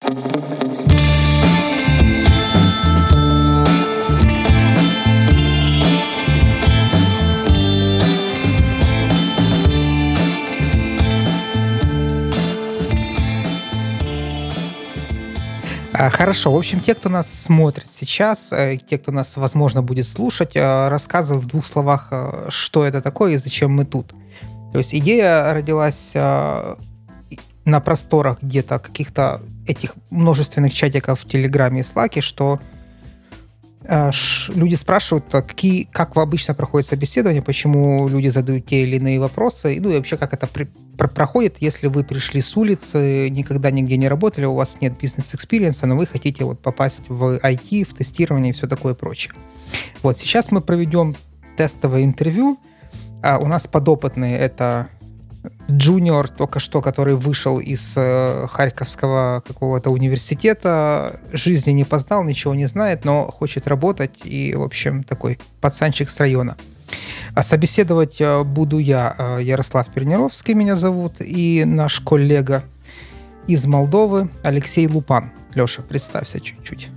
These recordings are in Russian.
А, хорошо. В общем, те, кто нас смотрит сейчас, э, те, кто нас, возможно, будет слушать, э, рассказывай в двух словах, э, что это такое и зачем мы тут. То есть идея родилась на просторах где-то каких-то этих множественных чатиков в Телеграме и Слаке, что люди спрашивают, а какие, как обычно проходит собеседование, почему люди задают те или иные вопросы, ну и вообще как это при, проходит, если вы пришли с улицы, никогда нигде не работали, у вас нет бизнес-экспириенса, но вы хотите вот попасть в IT, в тестирование и все такое прочее. Вот сейчас мы проведем тестовое интервью. А у нас подопытные это джуниор только что, который вышел из э, Харьковского какого-то университета, жизни не познал, ничего не знает, но хочет работать и, в общем, такой пацанчик с района. А собеседовать э, буду я, э, Ярослав Пернеровский меня зовут, и наш коллега из Молдовы Алексей Лупан. Леша, представься чуть-чуть.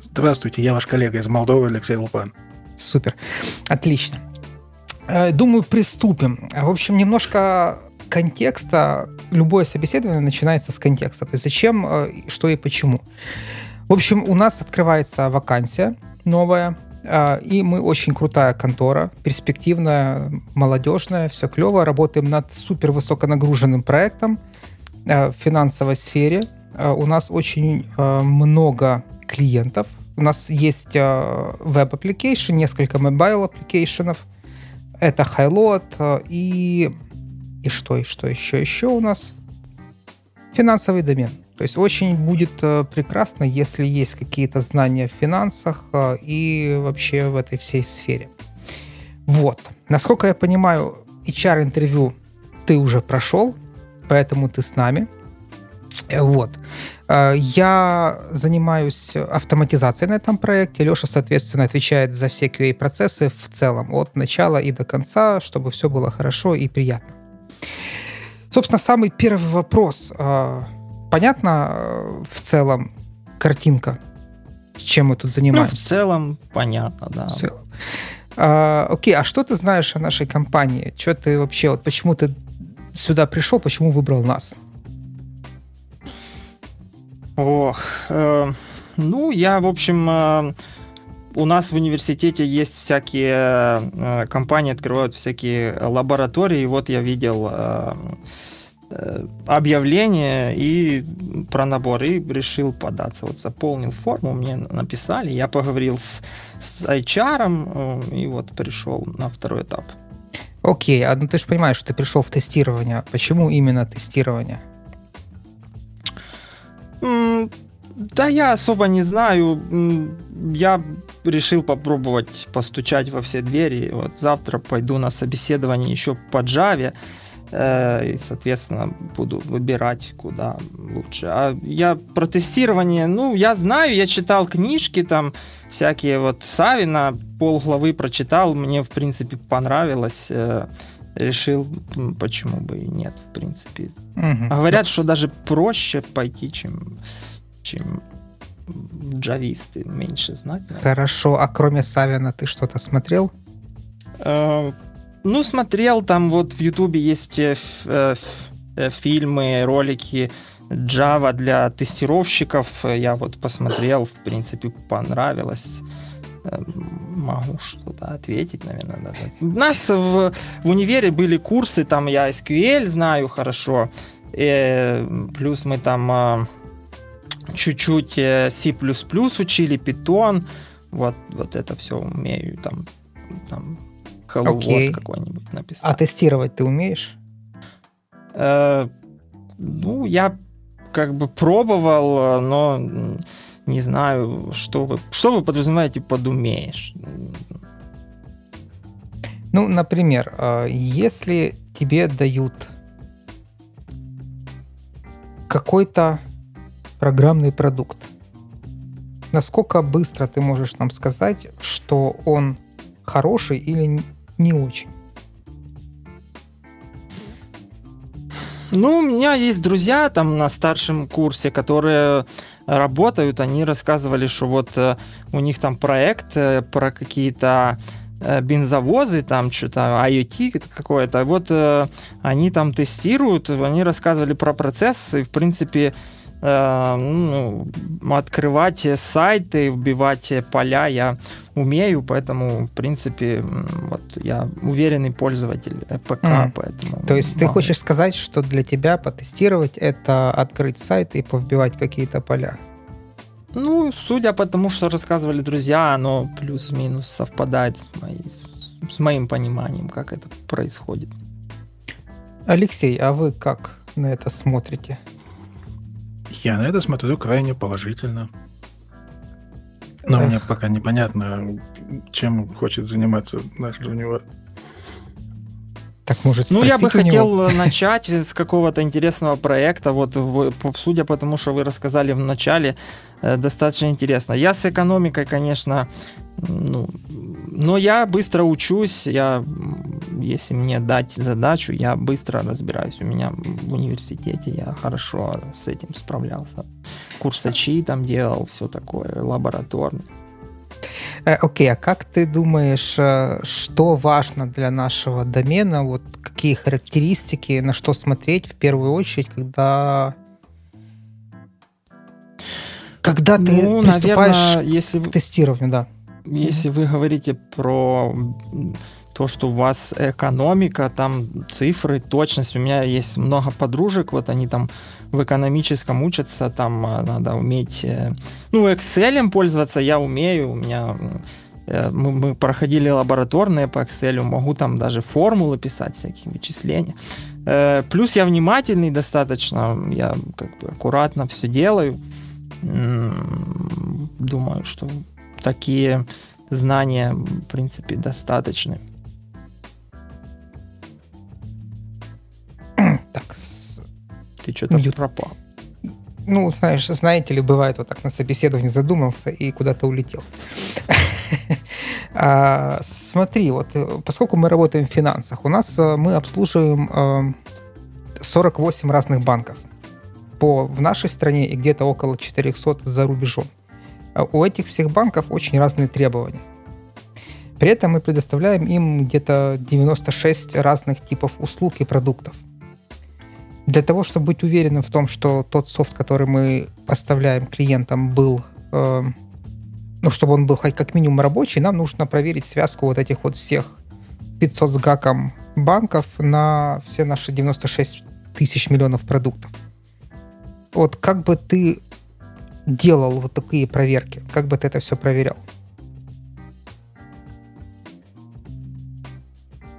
Здравствуйте, я ваш коллега из Молдовы Алексей Лупан. Супер, отлично. Э, думаю, приступим. В общем, немножко контекста. Любое собеседование начинается с контекста. То есть зачем, что и почему. В общем, у нас открывается вакансия новая а, и мы очень крутая контора, перспективная, молодежная, все клево. Работаем над супер высоконагруженным проектом в финансовой сфере. У нас очень много клиентов. У нас есть web application, несколько mobile application ов. Это Highload и... И что, и что еще? Еще у нас финансовый домен. То есть очень будет э, прекрасно, если есть какие-то знания в финансах э, и вообще в этой всей сфере. Вот. Насколько я понимаю, HR-интервью ты уже прошел, поэтому ты с нами. Э, вот. Я занимаюсь автоматизацией на этом проекте. Леша, соответственно, отвечает за все QA-процессы в целом, от начала и до конца, чтобы все было хорошо и приятно. Собственно, самый первый вопрос понятно э, в целом картинка, чем мы тут занимаемся? Ну, в целом понятно, да. В целом. А, окей, а что ты знаешь о нашей компании? Что ты вообще, вот почему ты сюда пришел, почему выбрал нас? Ох, э, ну, я, в общем, э, у нас в университете есть всякие э, компании, открывают всякие лаборатории. Вот я видел э, Э, объявление и про набор, и решил податься. Вот заполнил форму, мне написали, я поговорил с, с HR, э, и вот пришел на второй этап. Окей, а ну ты же понимаешь, что ты пришел в тестирование. Почему именно тестирование? Да я особо не знаю. Я решил попробовать постучать во все двери. Вот завтра пойду на собеседование еще по Java. Э, и, соответственно, буду выбирать, куда лучше. А я про тестирование, ну, я знаю, я читал книжки там, всякие вот Савина, пол главы прочитал, мне, в принципе, понравилось. Э, решил, почему бы и нет, в принципе. Угу. Говорят, что даже проще пойти, чем, чем джависты, меньше знать. Хорошо, а кроме Савина ты что-то смотрел? Э, ну, смотрел, там вот в Ютубе есть э, э, э, фильмы, ролики Java для тестировщиков. Я вот посмотрел, в принципе, понравилось. Могу что-то ответить, наверное, даже. У нас в, в универе были курсы, там я SQL знаю хорошо, и плюс мы там чуть-чуть C++ учили, Python, вот, вот это все умею, там, там Hello Окей. какой-нибудь написать. А тестировать ты умеешь? Э, ну, я как бы пробовал, но не знаю, что вы, что вы подразумеваете под умеешь. Ну, например, э, если тебе дают какой-то программный продукт, насколько быстро ты можешь нам сказать, что он хороший или не очень. Ну, у меня есть друзья там на старшем курсе, которые работают, они рассказывали, что вот э, у них там проект э, про какие-то э, бензовозы, там что-то IoT какое-то. Вот они там тестируют, они рассказывали про процесс, и в принципе Э, ну, открывать сайты, вбивать поля я умею, поэтому, в принципе, вот я уверенный пользователь ПК, mm. поэтому... То есть ты хочешь сказать, что для тебя потестировать это открыть сайт и повбивать какие-то поля? Ну, судя по тому, что рассказывали друзья, оно плюс-минус совпадает с, моей, с моим пониманием, как это происходит. Алексей, а вы как на это смотрите? Я на это смотрю крайне положительно. Но Эх. мне пока непонятно, чем хочет заниматься наш джуниор. Так может Ну, я бы хотел начать с какого-то интересного проекта. Вот, судя по тому, что вы рассказали в начале, э, достаточно интересно. Я с экономикой, конечно, ну, но я быстро учусь. Я, если мне дать задачу, я быстро разбираюсь. У меня в университете я хорошо с этим справлялся. Курсачи там делал, все такое, лабораторный. Э, окей, okay, а как ты думаешь, э, что важно для нашего домена? Вот какие характеристики, на что смотреть в первую очередь, когда когда ты ну, приступаешь наверное, если... к тестированию, да? Если вы говорите про то, что у вас экономика, там цифры, точность. У меня есть много подружек, вот они там в экономическом учатся, там а, надо уметь, э, ну, Excel пользоваться я умею, у меня э, мы, мы проходили лабораторные по Excel, могу там даже формулы писать, всякие вычисления. Э, плюс я внимательный достаточно, я как бы аккуратно все делаю. Думаю, что такие знания, в принципе, достаточны. Ты что-то пропал. Ну, знаешь, знаете ли, бывает вот так на собеседовании задумался и куда-то улетел. А, смотри, вот э, поскольку мы работаем в финансах, у нас э, мы обслуживаем 48 э, разных банков по в нашей стране и где-то около 400 за рубежом. А у этих всех банков очень разные требования. При этом мы предоставляем им где-то 96 разных типов услуг и продуктов. Для того, чтобы быть уверенным в том, что тот софт, который мы поставляем клиентам, был, э, ну, чтобы он был хоть как минимум рабочий, нам нужно проверить связку вот этих вот всех 500 с гаком банков на все наши 96 тысяч миллионов продуктов. Вот как бы ты делал вот такие проверки? Как бы ты это все проверял?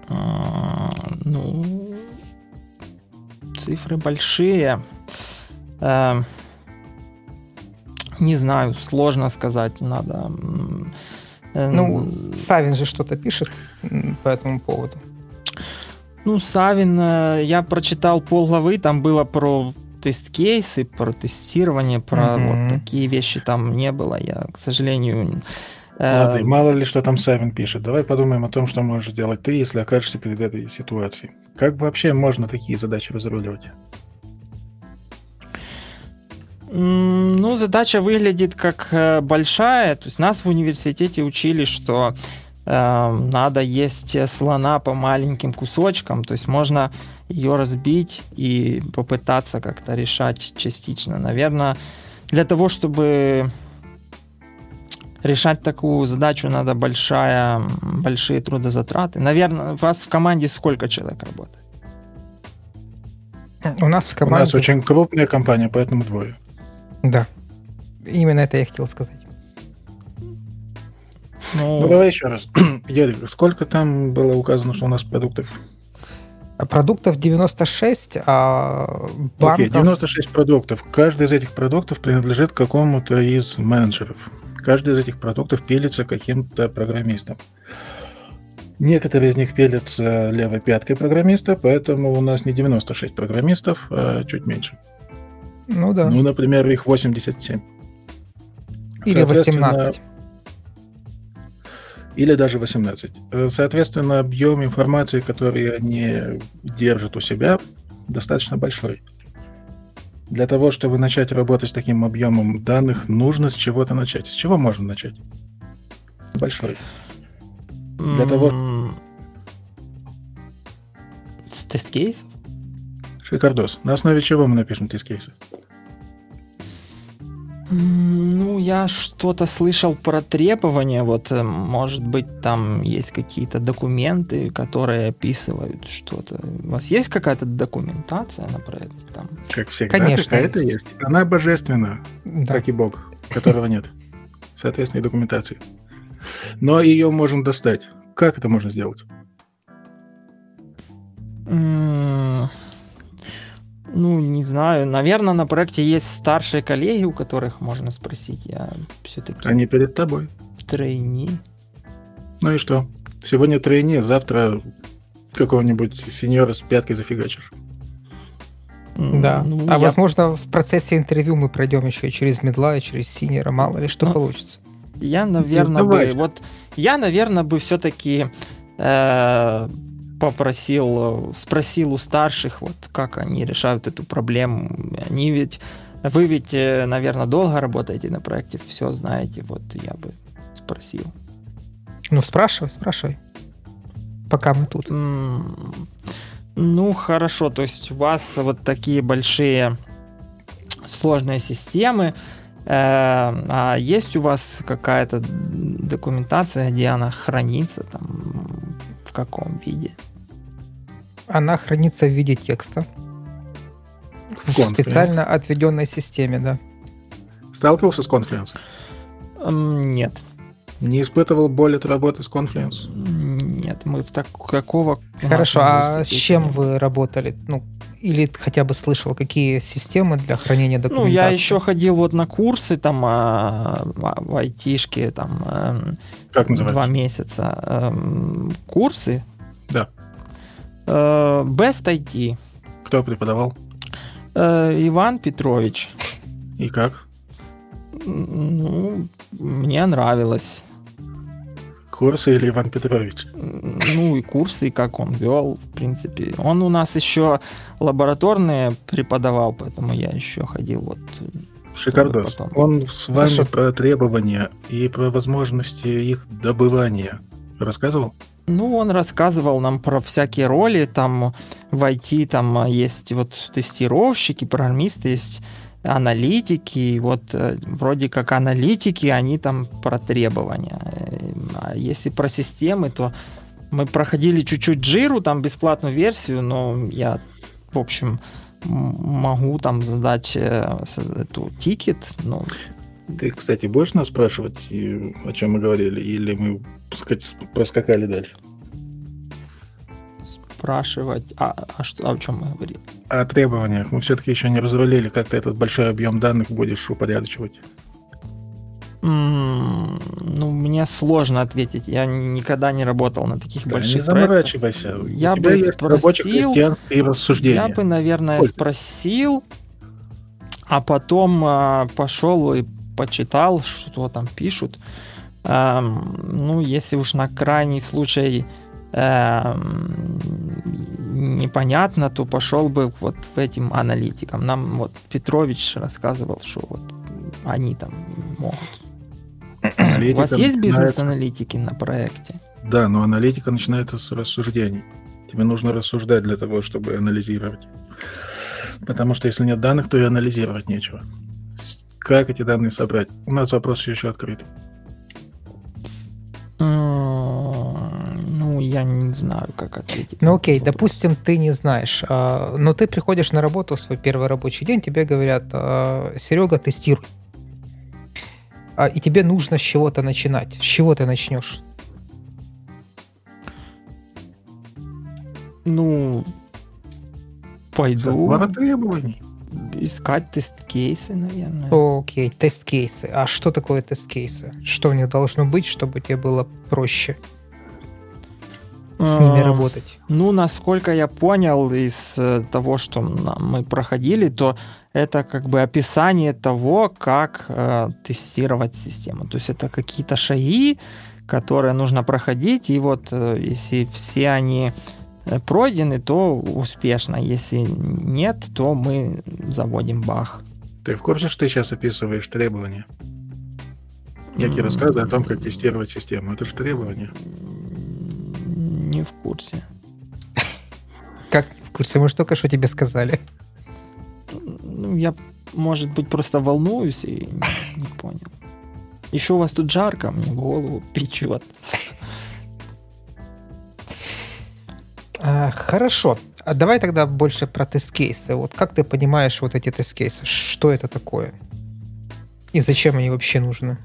А, ну, цифры большие. Э, не знаю, сложно сказать, надо... Э, ну, Савин же что-то пишет по этому поводу. Ну, Савин, э, я прочитал полглавы, там было про тест-кейсы, про тестирование, про угу. вот такие вещи там не было. Я, к сожалению... Ладно, мало ли что там Савин пишет. Давай подумаем о том, что можешь сделать ты, если окажешься перед этой ситуацией. Как вообще можно такие задачи разруливать? Ну, задача выглядит как э, большая. То есть нас в университете учили, что э, надо есть слона по маленьким кусочкам. То есть можно ее разбить и попытаться как-то решать частично. Наверное, для того, чтобы решать такую задачу надо большая, большие трудозатраты. Наверное, у вас в команде сколько человек работает? У нас в команде... У нас очень крупная компания, поэтому двое. Да. Именно это я хотел сказать. Ну, ну давай еще раз. Ярик, сколько там было указано, что у нас продуктов? А продуктов 96, а банков... Окей, 96 продуктов. Каждый из этих продуктов принадлежит какому-то из менеджеров. Каждый из этих продуктов пилится каким-то программистом. Некоторые из них пилятся левой пяткой программиста, поэтому у нас не 96 программистов, а чуть меньше. Ну да. Ну, например, их 87. Или 18. Или даже 18. Соответственно, объем информации, который они держат у себя, достаточно большой. Для того, чтобы начать работать с таким объемом данных, нужно с чего-то начать. С чего можно начать? Большой. Для того... С тест-кейсов? Шикардос. На основе чего мы напишем тест-кейсы? Ну, я что-то слышал про требования. Вот, э, может быть, там есть какие-то документы, которые описывают что-то. У вас есть какая-то документация на проекте? Там? Как всегда, Конечно, какая-то есть. есть. Она божественна, да. как и Бог, которого нет. Соответственно, и документации. Но ее можно достать. Как это можно сделать? Ну, не знаю. Наверное, на проекте есть старшие коллеги, у которых можно спросить. Я все-таки... Они перед тобой. Тройни. Ну и что? Сегодня тройни, завтра какого-нибудь сеньора с пяткой зафигачишь. Да. Ну, а я... возможно, в процессе интервью мы пройдем еще и через медла, и через синера, мало ли что ну, получится. Я, наверное, бы, вот я, наверное, бы все-таки э, попросил, спросил у старших, вот как они решают эту проблему. Они ведь, вы ведь, э, наверное, долго работаете на проекте, все знаете, вот я бы спросил. Ну, спрашивай, спрашивай. Пока мы тут. Ну, хорошо, то есть у вас вот такие большие сложные системы, э, а есть у вас какая-то документация, где она хранится, там, в каком виде? Она хранится в виде текста. В, в специально отведенной системе, да. Сталкивался с Confluence? Нет. Не испытывал боль от работы с Confluence? Нет, мы в так... какого... Хорошо, а с чем вы работали? Ну, или хотя бы слышал, какие системы для хранения документации? Ну, я еще ходил вот на курсы там а, а, в айтишке, там эм, как называется? два месяца. Эм, курсы? Да. Э, Best IT. Кто преподавал? Э, Иван Петрович. И как? Ну, мне нравилось. Курсы или Иван Петрович? Ну и курсы, и как он вел, в принципе. Он у нас еще лабораторные преподавал, поэтому я еще ходил вот Шикардос. Он с вами Хорошо. про требования и про возможности их добывания рассказывал? Ну, он рассказывал нам про всякие роли, там в IT там есть вот тестировщики, программисты, есть аналитики, вот э, вроде как аналитики, они там про требования. А если про системы, то мы проходили чуть-чуть джиру, там бесплатную версию, но я, в общем, могу там задать э, эту тикет, ну, ты, кстати, будешь нас спрашивать, о чем мы говорили, или мы проскакали дальше? Спрашивать. А, а что, о чем мы говорили? О требованиях. Мы все-таки еще не разрулили, как ты этот большой объем данных будешь упорядочивать. Mm, ну, мне сложно ответить. Я никогда не работал на таких да, больших не заморачивайся. проектах. Я бы есть спросил, и рассуждения. Я бы, наверное, Сколько? спросил, а потом а, пошел и почитал, что там пишут. Эм, ну, если уж на крайний случай эм, непонятно, то пошел бы вот в этим аналитикам. Нам вот Петрович рассказывал, что вот они там могут. Аналитика У вас есть бизнес-аналитики на проекте? Да, но аналитика начинается с рассуждений. Тебе нужно рассуждать для того, чтобы анализировать. Потому что если нет данных, то и анализировать нечего. Как эти данные собрать? У нас вопрос еще открыт. Ну, я не знаю, как ответить. Ну, окей, допустим, ты не знаешь, а, но ты приходишь на работу в свой первый рабочий день, тебе говорят, а, Серега, тестируй. А, и тебе нужно с чего-то начинать. С чего ты начнешь? Ну, пойду. Мало требований искать тест-кейсы, наверное. Окей, тест-кейсы. А что такое тест-кейсы? Что у них должно быть, чтобы тебе было проще с ними а, работать? Ну, насколько я понял из э, того, что мы проходили, то это как бы описание того, как э, тестировать систему. То есть это какие-то шаги, которые нужно проходить, и вот э, если все они э, пройдены, то успешно. Если нет, то мы заводим баг. Ты в курсе, что ты сейчас описываешь требования? Некие рассказы о том, как тестировать систему. Это же требования. Не в курсе. Как в курсе? Мы же только что тебе сказали. Ну, я, может быть, просто волнуюсь и не, не понял. Еще у вас тут жарко, мне голову печет. А, хорошо. А давай тогда больше про тест-кейсы. Вот как ты понимаешь вот эти тест-кейсы? Что это такое? И зачем они вообще нужны?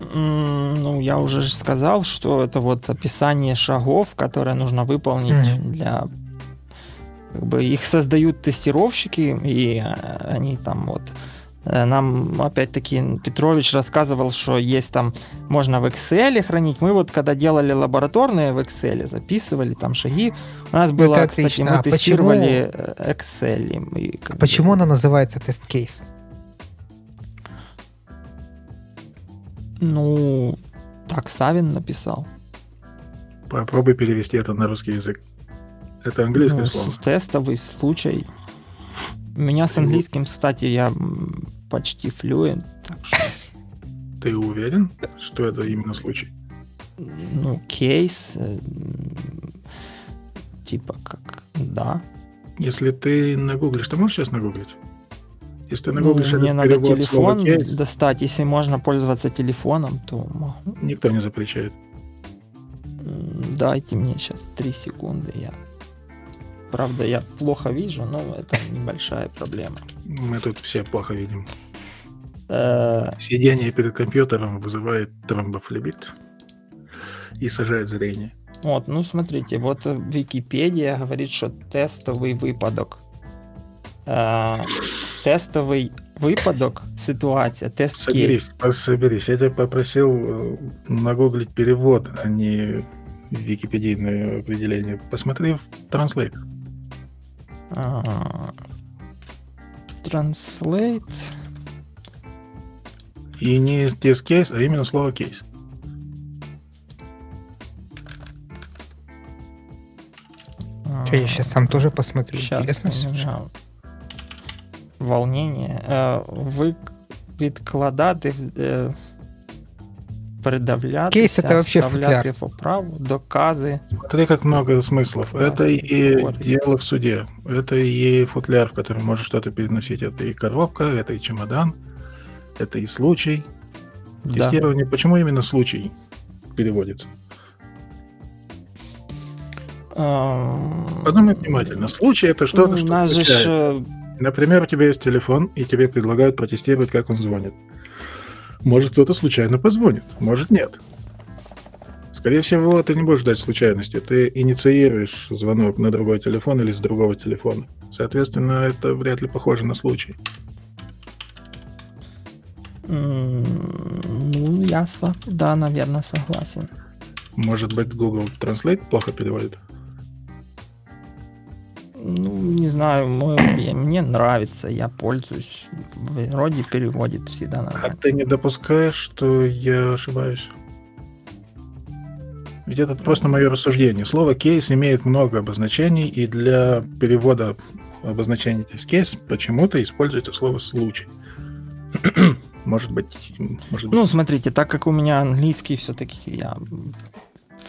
Ну, я уже сказал, что это вот описание шагов, которые нужно выполнить mm-hmm. для как бы их создают тестировщики, и э, они там вот э, нам опять-таки Петрович рассказывал, что есть там, можно в Excel хранить. Мы вот когда делали лабораторные в Excel, записывали там шаги. У нас было, Это кстати, мы а тестировали почему... Э, Excel. И, а почему она называется тест-кейс? Ну, так Савин написал. Попробуй перевести это на русский язык. Это английское ну, слово. Тестовый случай. У меня с английским, кстати, я почти флюент, так что... Ты уверен, что это именно случай? Ну, кейс, э, типа как, да. Если ты нагуглишь, ты можешь сейчас нагуглить? Если ты нагуглишь ну, Мне надо телефон достать. Если можно пользоваться телефоном, то. Никто не запрещает. Дайте мне сейчас три секунды, я Правда, я плохо вижу, но это небольшая проблема. Мы тут все плохо видим. Э, Сидение перед компьютером вызывает тромбофлебит и сажает зрение. Вот, ну смотрите, вот Википедия говорит, что тестовый выпадок тестовый выпадок, ситуация, тест Соберись, соберись. Я тебя попросил э, нагуглить перевод, а не википедийное определение. Посмотри в Translate. А, translate. И не тест кейс, а именно слово кейс. Я сейчас сам тоже посмотрю. Сейчас Интересно все волнение. Э, ви відкладати, э, придавлятися, Кейс это вообще вставляти в оправу, докази. Смотри, как много смыслов. Это и дело в суде. Это и футляр, в котором можешь что-то переносить. Это и коробка, это и чемодан, это и случай. Да. Тестирование. Почему именно случай переводится? Подумай внимательно. Случай это что-то, что... У нас же Например, у тебя есть телефон, и тебе предлагают протестировать, как он звонит. Может, кто-то случайно позвонит, может, нет. Скорее всего, ты не будешь ждать случайности. Ты инициируешь звонок на другой телефон или с другого телефона. Соответственно, это вряд ли похоже на случай. Ну, я да, наверное, согласен. Может быть, Google Translate плохо переводит? Ну, не знаю, мой, мне нравится, я пользуюсь. Вроде переводит всегда нормально. А ты не допускаешь, что я ошибаюсь? Ведь это просто мое рассуждение. Слово кейс имеет много обозначений, и для перевода обозначения кейс почему-то используется слово случай. может быть, может быть. Ну, смотрите, так как у меня английский все-таки я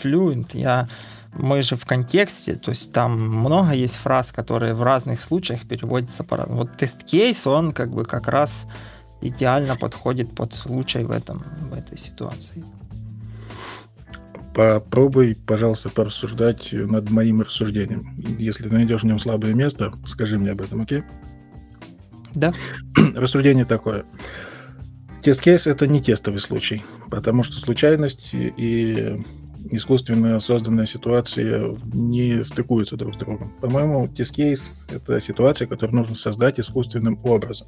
флюент, я мы же в контексте, то есть там много есть фраз, которые в разных случаях переводятся по-разному. Вот тест-кейс, он как бы как раз идеально подходит под случай в, этом, в этой ситуации. Попробуй, пожалуйста, порассуждать над моим рассуждением. Если ты найдешь в нем слабое место, скажи мне об этом, окей? Да. Рассуждение такое. Test case — это не тестовый случай, потому что случайность и искусственно созданная ситуация не стыкуются друг с другом. По-моему, test case — это ситуация, которую нужно создать искусственным образом.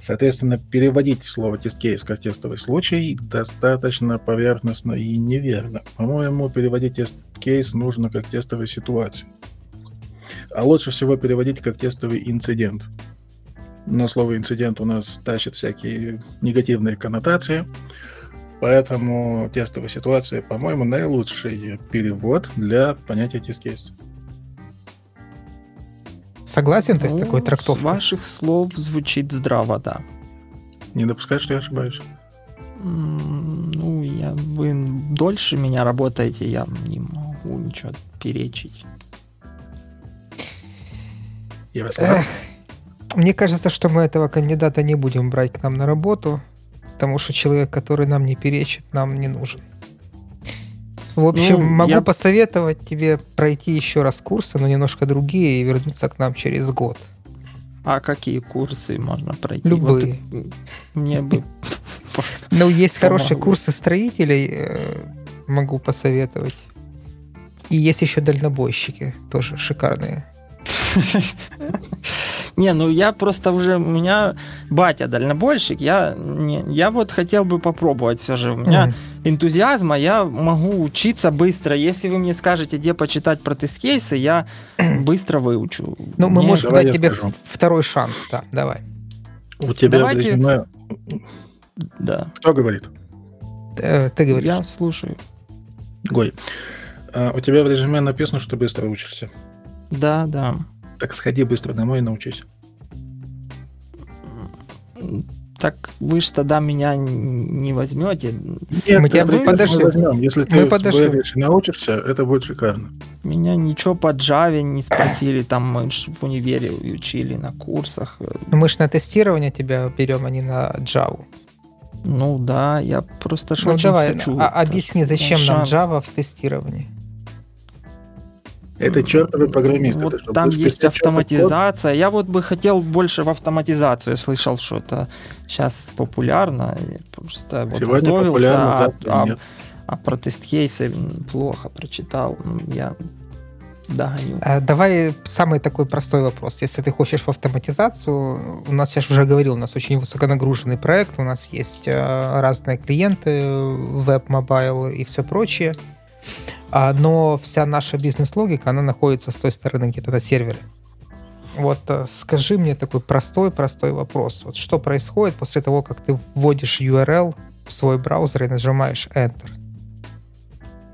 Соответственно, переводить слово test case как тестовый случай достаточно поверхностно и неверно. По-моему, переводить test case нужно как тестовую ситуацию. А лучше всего переводить как тестовый инцидент. Но слово инцидент у нас тащит всякие негативные коннотации — Поэтому тестовая ситуация, по-моему, наилучший перевод для понятия тест-кейс. Согласен ты с Ну, такой С трактовкой? ваших слов звучит здраво, да. Не допускать, что я ошибаюсь. Ну, я, вы дольше меня работаете, я не могу ничего перечить. Ярослав? Эх, мне кажется, что мы этого кандидата не будем брать к нам на работу, потому что человек, который нам не перечит, нам не нужен. В общем, Ну, могу я- посоветовать тебе пройти еще раз курсы, но немножко другие, и вернуться к нам через год. А какие курсы можно пройти? Любые. Вот, мне бы... Ну, есть хорошие курсы строителей, э, могу посоветовать. И есть еще дальнобойщики, тоже шикарные. Не, ну я просто уже, у меня батя дальнобойщик, я, не, я вот хотел бы попробовать все же. У меня энтузиазма, я могу учиться быстро. Если вы мне скажете, где почитать про тест-кейсы, я быстро выучу. Ну, мы Мне- можем давай дать тебе скажу. второй шанс, да, давай. У тебя Давайте- в резюме... Да, Кто говорит? Э, Ты говоришь. я слушаю. Гой. А, У тебя в резюме написано, что ты быстро учишься. Да, да. Так сходи быстро домой и научись. Так вы ж тогда меня не возьмете. Нет, Мы тебя ты подождем. возьмем. Если ты Мы подождем. сбегаешь и научишься, это будет шикарно. Меня ничего по Java не спросили, там мы ж в универе учили на курсах. Мы ж на тестирование тебя берем, а не на Java. Ну да, я просто Ну очень давай, хочу. а- объясни, зачем нам шанс. Java в тестировании? Это чертовый программист. Вот это там есть чертов код? автоматизация. Я вот бы хотел больше в автоматизацию. Я слышал, что это сейчас популярно. Я просто вот Сегодня готовился, популярно, а- завтра а, нет. а про тест-кейсы плохо прочитал. Ну, Я догоню. А, Давай самый такой простой вопрос. Если ты хочешь в автоматизацию, у нас, я же уже говорил, у нас очень высоконагруженный проект, у нас есть э, разные клиенты, веб, mobile и все прочее. А, Но вся наша бизнес-логика, она находится с той стороны где-то на сервере. Вот э, скажи мне такой простой-простой вопрос. Вот что происходит после того, как ты вводишь URL в свой браузер и нажимаешь Enter?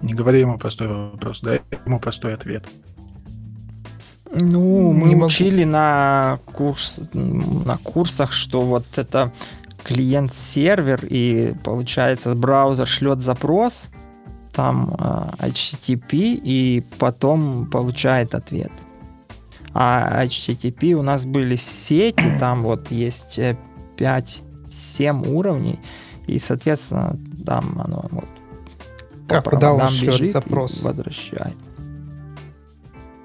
Не говори ему простой вопрос, дай ему простой ответ. Ну, мы Не могу. учили на, курс, на курсах, что вот это клиент-сервер, и получается браузер шлет запрос, там э, HTTP, и потом получает ответ. А HTTP у нас были сети, там вот есть 5-7 уровней, и, соответственно, там оно вот А он проводам шлет бежит и запрос? возвращает.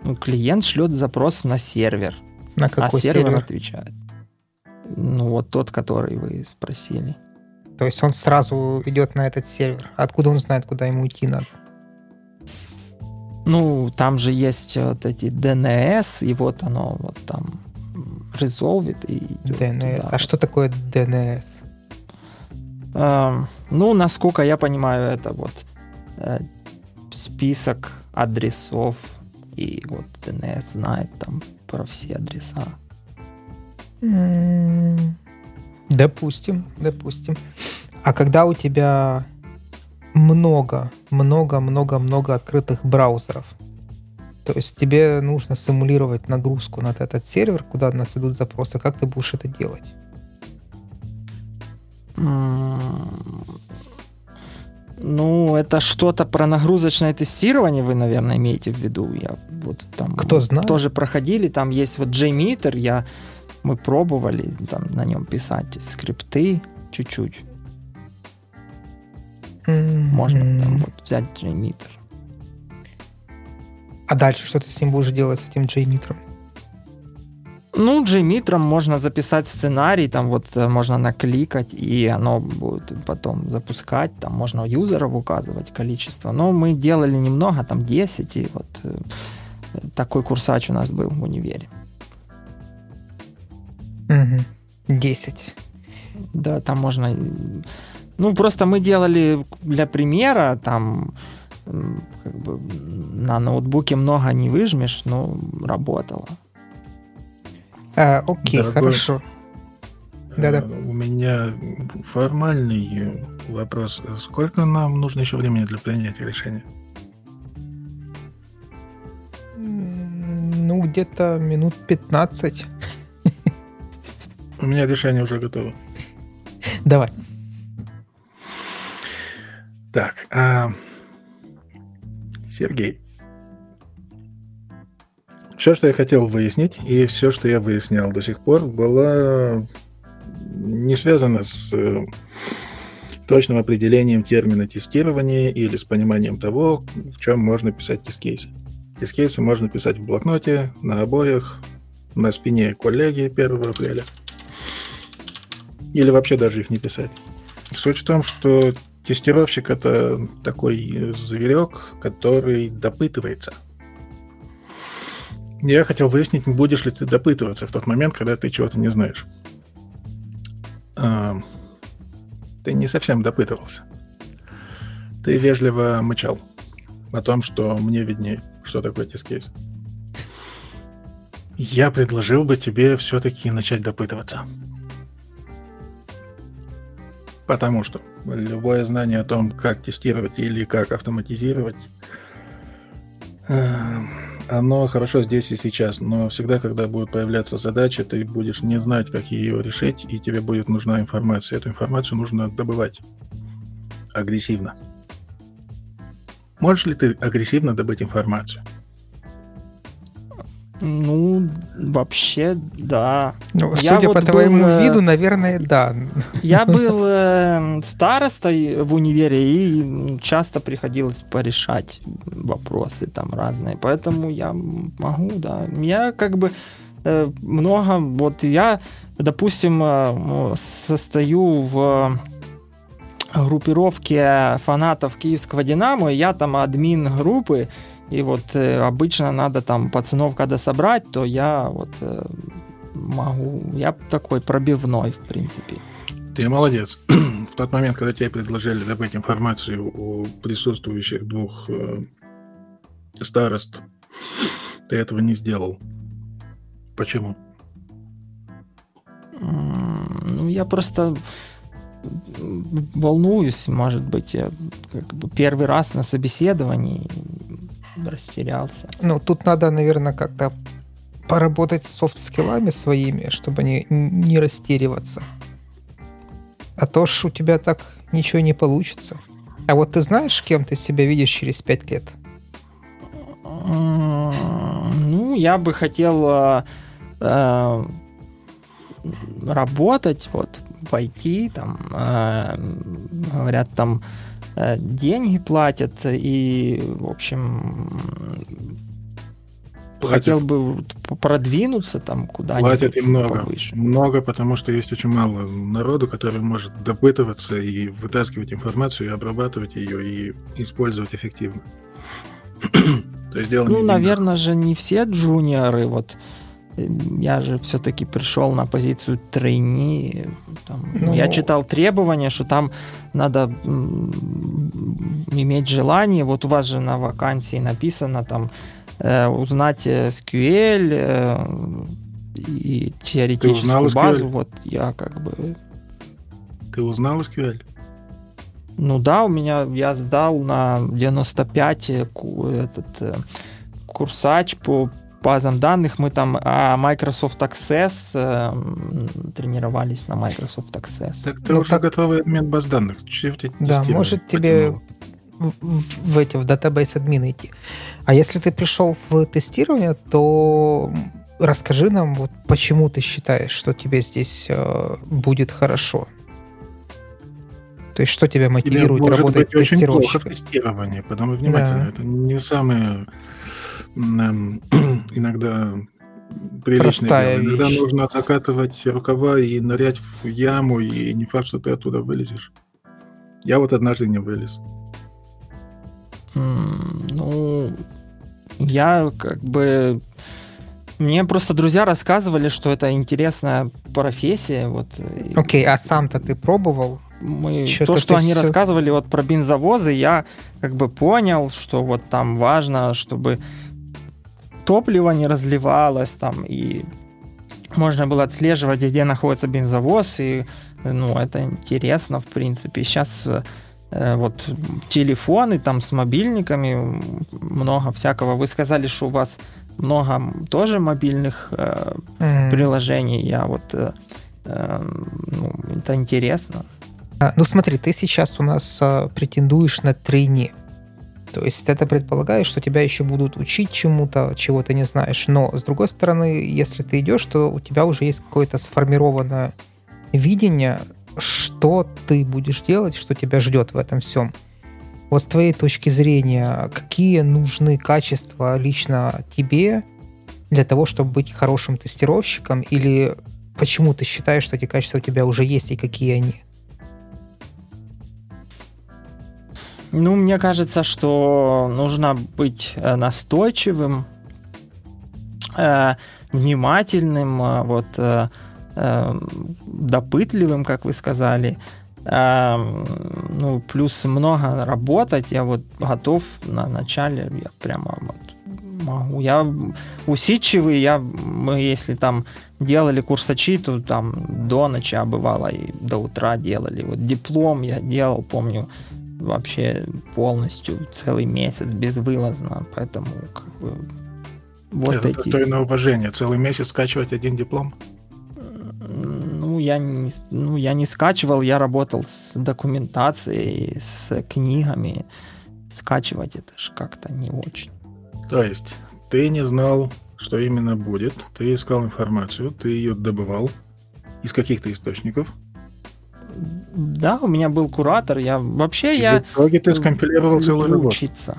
Ну, клиент шлет запрос на сервер, На а какой сервер, сервер? отвечает. Ну, вот тот, который вы спросили. То есть он сразу идет на этот сервер. Откуда он знает, куда ему идти надо? Ну, там же есть вот эти DNS, и вот оно вот там резолвит и идет DNS. туда. А что такое DNS? Эм, ну, насколько я понимаю, это вот э, список адресов, и вот DNS знает там про все адреса. М, Допустим, допустим. А когда у тебя много, много, много, много открытых браузеров, то есть тебе нужно симулировать нагрузку на этот сервер, куда нас идут запросы, как ты будешь это делать? Ну, это что-то про нагрузочное тестирование вы, наверное, имеете в виду. Я вот там Кто знает. тоже проходили, там есть вот JMeter, я мы пробовали там на нем писать скрипты чуть-чуть. Можно М. там вот взять JMeter. А дальше что ты с ним будешь делать, с этим JMeter? Ну, JMeter можно записать сценарий, там вот э, можно накликать, и оно будет потом запускать, там можно юзеров указывать количество. Но мы делали немного, там 10, и вот э, такой курсач у нас был в универе. Мгм. 10. Да, там можно... и- Ну, просто мы делали для примера, там как бы на ноутбуке много не выжмешь, но работало. А, окей, Дорогой. хорошо. Да-да. Э, У меня формальный э, вопрос. Сколько нам нужно еще времени для принятия решения? Ну, где-то минут 15. У меня решение уже готово. Давай. Так, а... Сергей. Все, что я хотел выяснить, и все, что я выяснял до сих пор, было не связано с э, точным определением термина тестирования или с пониманием того, в чем можно писать тест-кейсы. Тест-кейсы можно писать в блокноте, на обоях, на спине коллеги 1 апреля. Или вообще даже их не писать. Суть в том, что тестировщик — это такой зверек, который допытывается. Я хотел выяснить, будешь ли ты допытываться в тот момент, когда ты чего-то не знаешь. А, ты не совсем допытывался. Ты вежливо мычал о том, что мне виднее, что такое тест-кейс. Я предложил бы тебе все-таки начать допытываться. Потому что любое знание о том, как тестировать или как автоматизировать, э, оно хорошо здесь и сейчас, но всегда, когда будет появляться задача, ты будешь не знать, как ее решить, и тебе будет нужна информация. Эту информацию нужно добывать агрессивно. Можешь ли ты агрессивно добыть информацию? Ну, вообще, да. Ну, я судя вот по твоему был, э, виду, наверное, да. Я был э, старостой в универе и часто приходилось порешать вопросы там разные. Поэтому я могу, да. Я как бы э, много, вот я, допустим, э, состою в группировке фанатов киевского «Динамо», я там админ группы, и вот э, обычно надо там пацанов, когда собрать, то я вот э, могу, я такой пробивной, в принципе. Ты молодец. в тот момент, когда тебе предложили добыть информацию у присутствующих двух э, старост, ты этого не сделал. Почему? Ну, я просто волнуюсь, может быть, я как бы первый раз на собеседовании растерялся. Ну, тут надо, наверное, как-то поработать с софт-скиллами своими, чтобы не, не растериваться. А то ж у тебя так ничего не получится. А вот ты знаешь, кем ты себя видишь через пять лет? Ну, я бы хотел э, работать вот в IT, там, э, говорят, там деньги платят, и, в общем, платят. хотел бы продвинуться там куда-нибудь Платят и много. Повыше. Много, потому что есть очень мало народу, который может допытываться и вытаскивать информацию, и обрабатывать ее, и использовать эффективно. То есть дело Ну, наверное же, не все джуниоры вот я же все-таки пришел на позицию трейни. Там, ну, я читал требования, что там надо иметь желание. Вот у вас же на вакансии написано там э, узнать SQL э, и теоретическую базу. Вот я как бы. Ты узнал SQL? Ну да, у меня я сдал на 95 э, этот э, курсач по базам данных. Мы там а Microsoft Access э, тренировались на Microsoft Access. Так ты ну, уже так... готовый обмен баз данных. Да, может тебе в, в эти в датабейс админы идти. А если ты пришел в тестирование, то расскажи нам, вот почему ты считаешь, что тебе здесь э, будет хорошо. То есть, что тебя мотивирует тебе работать быть очень плохо в тестировании, потому внимательно. Да. Это не самое иногда Простая дело. Иногда вещь. нужно закатывать рукава и нырять в яму, и не факт, что ты оттуда вылезешь. Я вот однажды не вылез. Ну, я как бы... Мне просто друзья рассказывали, что это интересная профессия. Вот. Окей, okay, а сам-то ты пробовал? Мы, то, что они все... рассказывали вот про бензовозы, я как бы понял, что вот там важно, чтобы топливо не разливалось там, и можно было отслеживать, где находится бензовоз, и ну, это интересно, в принципе. Сейчас э, вот телефоны там с мобильниками, много всякого. Вы сказали, что у вас много тоже мобильных э, mm. приложений. Я вот э, э, ну, это интересно. А, ну смотри, ты сейчас у нас э, претендуешь на трейни. То есть это предполагает, что тебя еще будут учить чему-то, чего ты не знаешь. Но с другой стороны, если ты идешь, то у тебя уже есть какое-то сформированное видение, что ты будешь делать, что тебя ждет в этом всем. Вот с твоей точки зрения, какие нужны качества лично тебе для того, чтобы быть хорошим тестировщиком, или почему ты считаешь, что эти качества у тебя уже есть и какие они? Ну, мне кажется, что нужно быть э, настойчивым, э, внимательным, э, вот, допытливым, как вы сказали. Ну, плюс много работать. Я вот готов на начале, я прямо вот могу. Я усидчивый, я, мы если там делали курсачи, то там до ночи, а бывало и до утра делали. Вот диплом я делал, помню, вообще полностью целый месяц безвылазно, поэтому как бы вот Это эти... то на уважение, целый месяц скачивать один диплом? Ну, я не, ну, я не скачивал, я работал с документацией, с книгами. Скачивать это же как-то не очень. То есть ты не знал, что именно будет, ты искал информацию, ты ее добывал из каких-то источников, да, у меня был куратор. Я вообще и я. В итоге ты скомпилировал целую работу. учиться.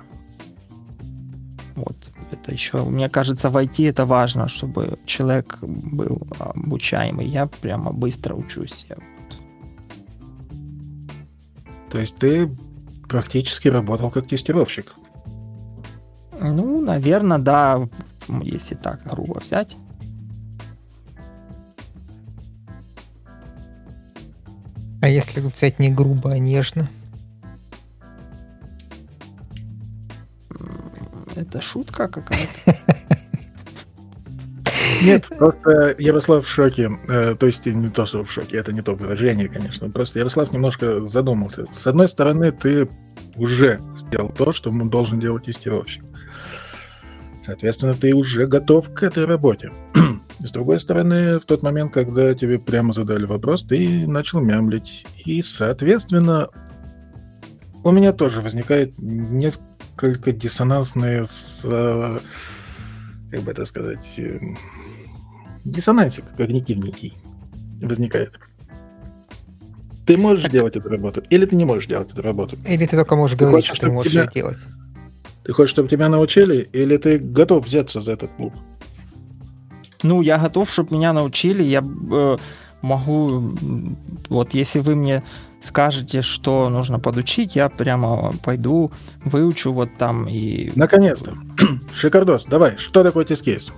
Вот это еще, мне кажется, в IT это важно, чтобы человек был обучаемый. Я прямо быстро учусь. Я... То есть ты практически работал как тестировщик? Ну, наверное, да, если так грубо взять. А если взять не грубо, а нежно? Это шутка какая-то. Нет, просто Ярослав в шоке. Э, то есть не то, что в шоке, это не то выражение, конечно. Просто Ярослав немножко задумался. С одной стороны, ты уже сделал то, что должен делать тестировщик. Соответственно, ты уже готов к этой работе. С другой стороны, в тот момент, когда тебе прямо задали вопрос, ты начал мямлить. И, соответственно, у меня тоже возникает несколько диссонансные с... Э, как бы это сказать... Э, диссонансик когнитивненький возникает. Ты можешь так. делать эту работу, или ты не можешь делать эту работу. Или ты только можешь ты говорить, хочешь, что ты можешь тебя... делать. Ты хочешь, чтобы тебя научили, или ты готов взяться за этот клуб? Ну, я готов, чтобы меня научили. Я э, могу, вот если вы мне скажете, что нужно подучить, я прямо пойду, выучу вот там и... Наконец-то. Шикардос, давай, что такое тест-кейс?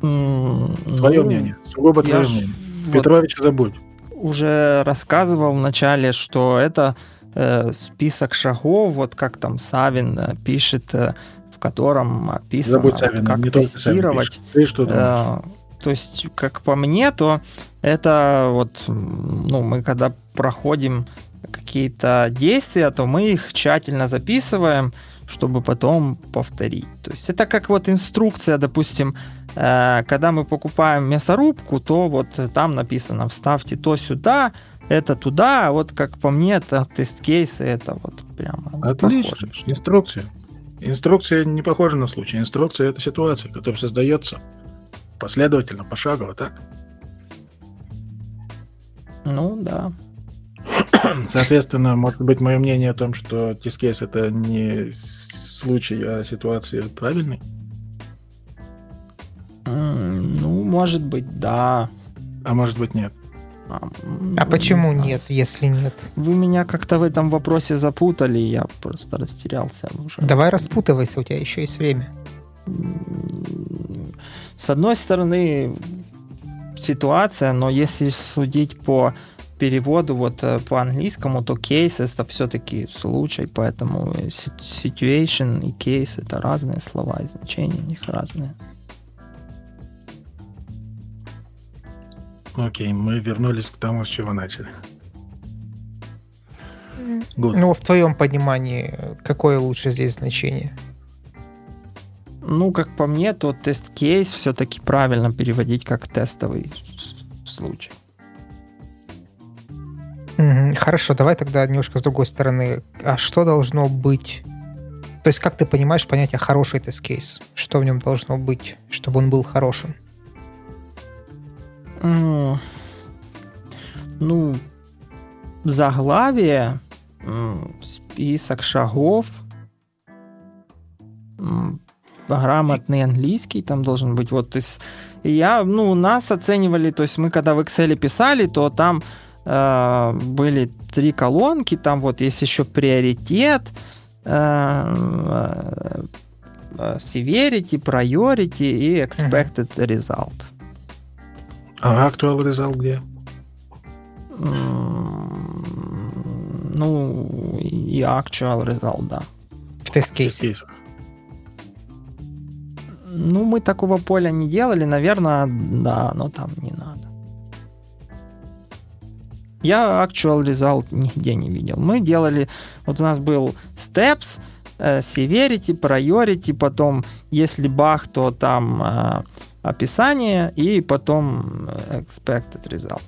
Твое ну, мнение, сугубо твое мнение. Вот Петрович, забудь. Уже рассказывал вначале, что это э, список шагов, вот как там Савин э, пишет э, котором описано, Забудь, как не тестировать. Ты что думаешь? Э, то есть, как по мне, то это вот, ну, мы когда проходим какие-то действия, то мы их тщательно записываем, чтобы потом повторить. То есть это как вот инструкция, допустим, э, когда мы покупаем мясорубку, то вот там написано вставьте то сюда, это туда, а вот как по мне, это тест-кейсы, это вот прямо Отлично, похоже. инструкция. Инструкция не похожа на случай. Инструкция — это ситуация, которая создается последовательно, пошагово, так? Ну, да. Соответственно, может быть, мое мнение о том, что тискейс — это не случай, а ситуация правильный? Ну, может быть, да. А может быть, нет. А, а почему не нет, если нет? Вы меня как-то в этом вопросе запутали, я просто растерялся уже. Давай распутывайся, у тебя еще есть время. С одной стороны, ситуация, но если судить по переводу вот э, по английскому, то кейс это все-таки случай, поэтому situation и кейс это разные слова, и значения у них разные. Окей, мы вернулись к тому, с чего начали. Good. Ну, в твоем понимании, какое лучше здесь значение? Ну, как по мне, то тест-кейс все-таки правильно переводить как тестовый случай. Хорошо, давай тогда немножко с другой стороны. А что должно быть? То есть как ты понимаешь понятие хороший тест-кейс? Что в нем должно быть, чтобы он был хорошим? Ну, заглавие, список шагов, грамотный английский там должен быть. Вот, есть я, ну, нас оценивали, то есть мы когда в Excel писали, то там э, были три колонки, там вот есть еще приоритет, э, э, severity, priority и expected uh-huh. result. А actual result где? Ну, и actual result, да. В тест-кейсе. Ну, мы такого поля не делали, наверное, да, но там не надо. Я actual result нигде не видел. Мы делали, вот у нас был steps, э, severity, priority, потом, если баг, то там э, описание и потом э, expected result.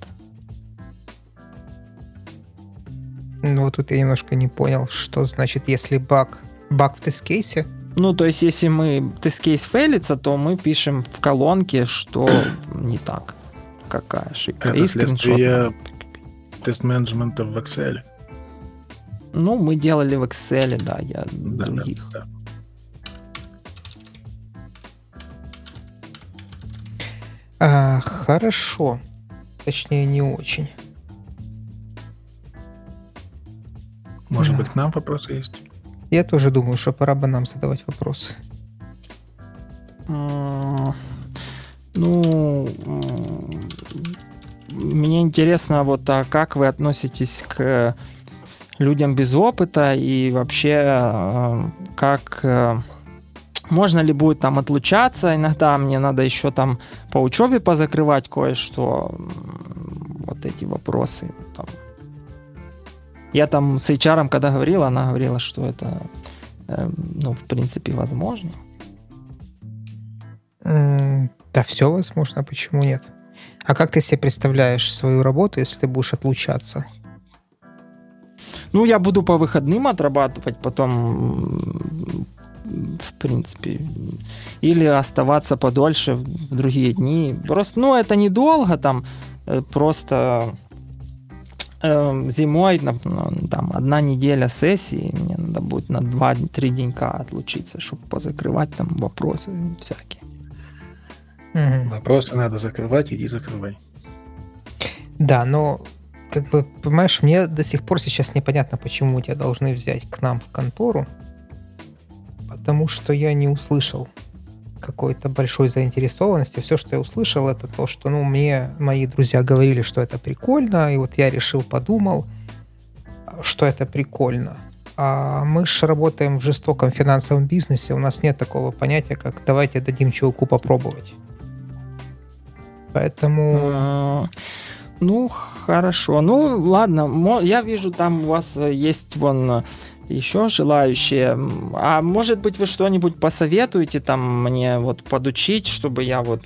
Ну, вот тут я немножко не понял, что значит, если баг, баг в тест-кейсе. Ну, то есть, если мы тест-кейс фейлится, то мы пишем в колонке, что не так. Какая ошибка. Это следствие тест-менеджмента в Excel. Ну, мы делали в Excel, да, я да, других. Да, да. А, хорошо. Точнее, не очень. Может да. быть, к нам вопросы есть? Я тоже думаю, что пора бы нам задавать вопросы. Ну, мне интересно, вот а как вы относитесь к людям без опыта и вообще э, как э, можно ли будет там отлучаться иногда, мне надо еще там по учебе позакрывать кое-что, вот эти вопросы. Там. Я там с HR, когда говорила, она говорила, что это, э, ну, в принципе, возможно. Да все возможно, а почему нет? А как ты себе представляешь свою работу, если ты будешь отлучаться? Ну, я буду по выходным отрабатывать, потом, в принципе, или оставаться подольше в другие дни. Просто, ну, это недолго, там, э, просто э, зимой, там, одна неделя сессии, мне надо будет на 2-3 денька отлучиться, чтобы позакрывать там вопросы всякие. Угу. Вопросы надо закрывать, иди закрывай. Да, но как бы, понимаешь, мне до сих пор сейчас непонятно, почему тебя должны взять к нам в контору, потому что я не услышал какой-то большой заинтересованности. Все, что я услышал, это то, что, ну, мне мои друзья говорили, что это прикольно, и вот я решил, подумал, что это прикольно. А мы же работаем в жестоком финансовом бизнесе, у нас нет такого понятия, как давайте дадим чуваку попробовать. Поэтому... А, ну, хорошо. Ну, ладно, я вижу, там у вас э, есть вон еще желающие. А может быть, вы что-нибудь посоветуете там мне вот подучить, чтобы я вот...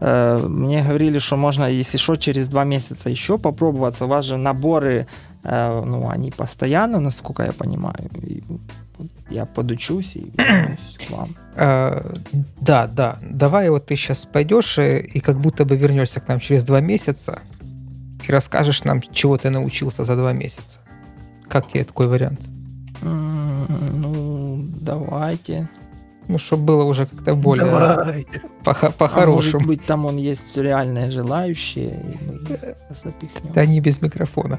Э, мне говорили, что можно, если что, через два месяца еще попробоваться. У вас же наборы, э, ну, они постоянно, насколько я понимаю. И я подучусь и вернусь к вам. А, да, да. Давай вот ты сейчас пойдешь и, и как будто бы вернешься к нам через два месяца и расскажешь нам, чего ты научился за два месяца. Как тебе такой вариант? Ну, давайте. Ну, чтобы было уже как-то более Давайте. по- по-хорошему. А может быть, там он есть реальные желающие, и мы запихнем. Да не без микрофона.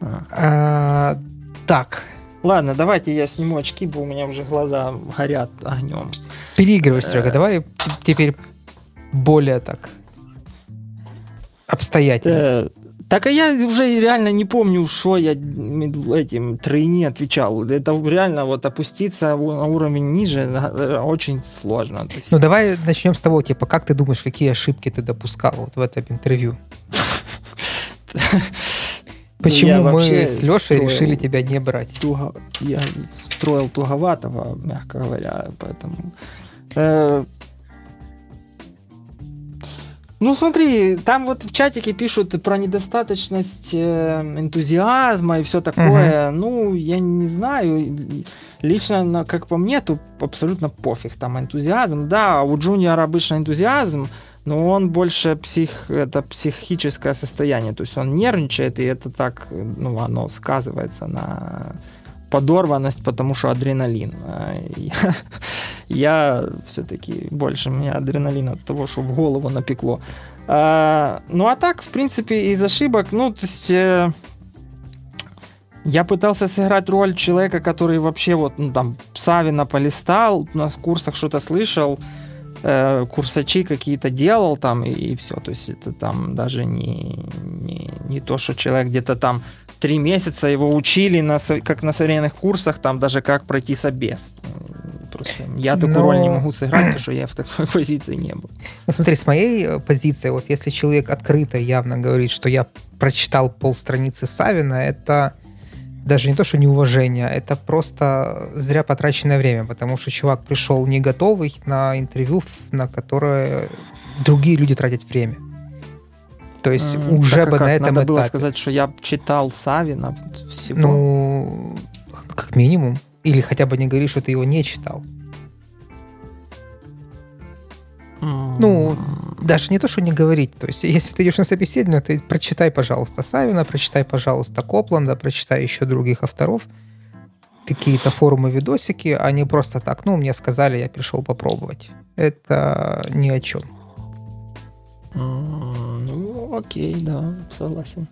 А. Так, Ладно, давайте я сниму очки, бо у меня уже глаза горят огнем. Переигрывай, Серега, э. давай теперь более так обстоятельно. Э, Так а я уже реально не помню, что я этим тройни отвечал. Это реально вот опуститься на уровень ниже э, очень сложно. Есть... Ну давай начнем с того, типа, как ты думаешь, какие ошибки ты допускал вот в этом интервью? Почему мы с Лешей решили тебя не брать? Я строил туговатого, мягко говоря, поэтому... Э, ну, смотри, там вот в чатике пишут про недостаточность э, энтузиазма и все такое. Угу. Ну, я не знаю. Лично, как по мне, то абсолютно пофиг. Там энтузиазм, да, у Джуниора обычно энтузиазм, но он больше псих, это психическое состояние. То есть он нервничает, и это так, ну, оно сказывается на подорванность, потому что адреналин. А я, я все-таки больше меня адреналин от того, что в голову напекло. А, ну а так, в принципе, из ошибок, ну, то есть э, я пытался сыграть роль человека, который вообще вот, ну, там, Савина полистал, на курсах что-то слышал, э, курсачи какие-то делал там и, и все. То есть это там даже не, не, не то, что человек где-то там три месяца его учили, на, как на современных курсах, там даже как пройти собес. Просто я такую Но... роль не могу сыграть, потому что я в такой позиции не был. Ну смотри, с моей э, позиции, вот если человек открыто явно говорит, что я прочитал полстраницы Савина, это даже не то, что неуважение, это просто зря потраченное время, потому что чувак пришел не готовый на интервью, на которое другие люди тратят время. То есть mm, уже бы как? на этом Надо этапе. было сказать, что я читал Савина всего. Ну, как минимум. Или хотя бы не говори, что ты его не читал. Ну, даже не то, что не говорить. То есть, если ты идешь на собеседование, ты прочитай, пожалуйста, Савина, прочитай, пожалуйста, Копланда, прочитай еще других авторов, какие-то форумы, видосики, а не просто так, ну, мне сказали, я пришел попробовать. Это ни о чем. Ну, окей, да, согласен.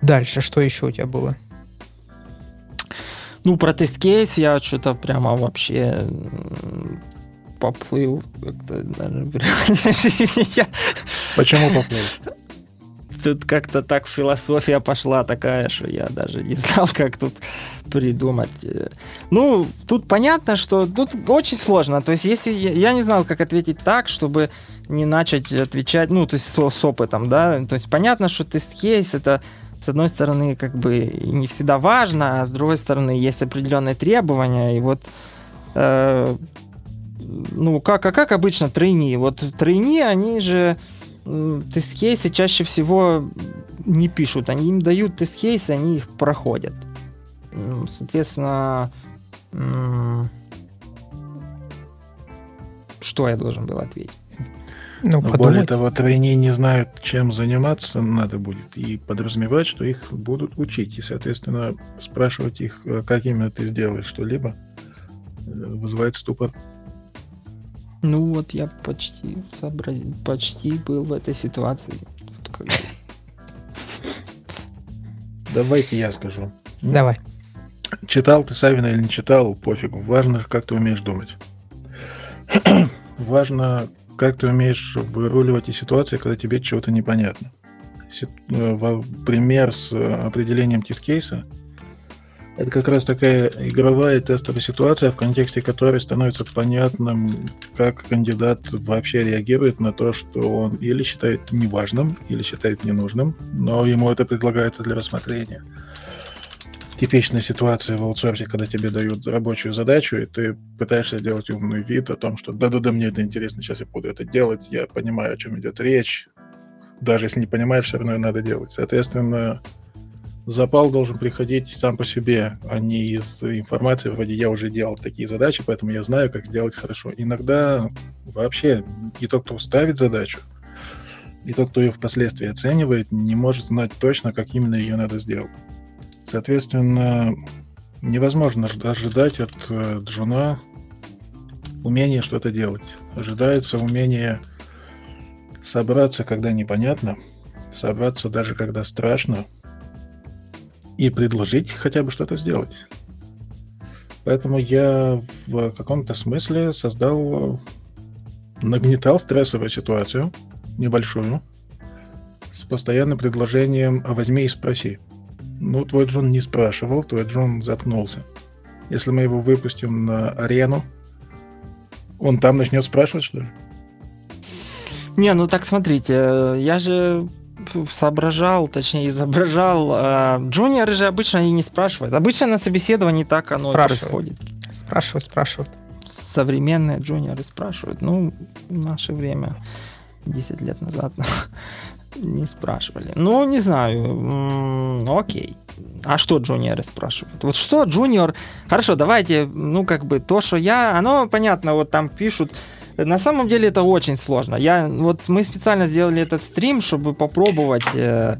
Дальше, что еще у тебя было? Ну, про тест-кейс я что-то прямо вообще поплыл как-то даже в реальной жизни. Я... Почему поплыл? Тут как-то так философия пошла такая, что я даже не знал, как тут придумать. Ну, тут понятно, что тут очень сложно. То есть, если я, я не знал, как ответить так, чтобы не начать отвечать, ну, то есть с, с опытом, да. То есть понятно, что тест-кейс это с одной стороны, как бы не всегда важно, а с другой стороны, есть определенные требования, и вот э, ну, как, а как обычно тройни? Вот тройни, они же тест-кейсы чаще всего не пишут. Они им дают тест-кейсы, они их проходят. Соответственно, что я должен был ответить? Ну, Но более того, тройни не знают, чем заниматься надо будет, и подразумевать, что их будут учить. И, соответственно, спрашивать их, э, как именно ты сделаешь что-либо, э, вызывает ступор. Ну вот я почти сообразил, почти был в этой ситуации. Давайте я скажу. Давай. Читал ты Савина или не читал, пофигу. Важно, как ты умеешь думать. Важно, как ты умеешь выруливать из ситуации, когда тебе чего-то непонятно. Э, пример с определением тискейса – это как раз такая игровая тестовая ситуация, в контексте которой становится понятным, как кандидат вообще реагирует на то, что он или считает неважным, или считает ненужным, но ему это предлагается для рассмотрения. Типичная ситуация в аутсорсе, когда тебе дают рабочую задачу, и ты пытаешься сделать умный вид о том, что да-да-да, мне это интересно, сейчас я буду это делать, я понимаю, о чем идет речь. Даже если не понимаешь, все равно надо делать. Соответственно, запал должен приходить сам по себе, а не из информации вроде «я уже делал такие задачи, поэтому я знаю, как сделать хорошо». Иногда вообще и тот, кто ставит задачу, и тот, кто ее впоследствии оценивает, не может знать точно, как именно ее надо сделать. Соответственно, невозможно ожидать от э, джуна умения что-то делать. Ожидается умение собраться, когда непонятно, собраться даже когда страшно – и предложить хотя бы что-то сделать. Поэтому я в каком-то смысле создал, нагнетал стрессовую ситуацию, небольшую, с постоянным предложением «а возьми и спроси». Ну, твой Джон не спрашивал, твой Джон заткнулся. Если мы его выпустим на арену, он там начнет спрашивать, что ли? Не, ну так смотрите, я же соображал, точнее изображал. А, джуниоры же обычно и не спрашивают. Обычно на собеседовании так оно спрашивают. происходит. Спрашивают, спрашивают. Современные джуниоры спрашивают. Ну, в наше время, 10 лет назад, не спрашивали. Ну, не знаю. М-м, окей. А что джуниоры спрашивают? Вот что джуниор... Хорошо, давайте, ну, как бы то, что я... Оно, понятно, вот там пишут на самом деле это очень сложно. Я, вот мы специально сделали этот стрим, чтобы попробовать э,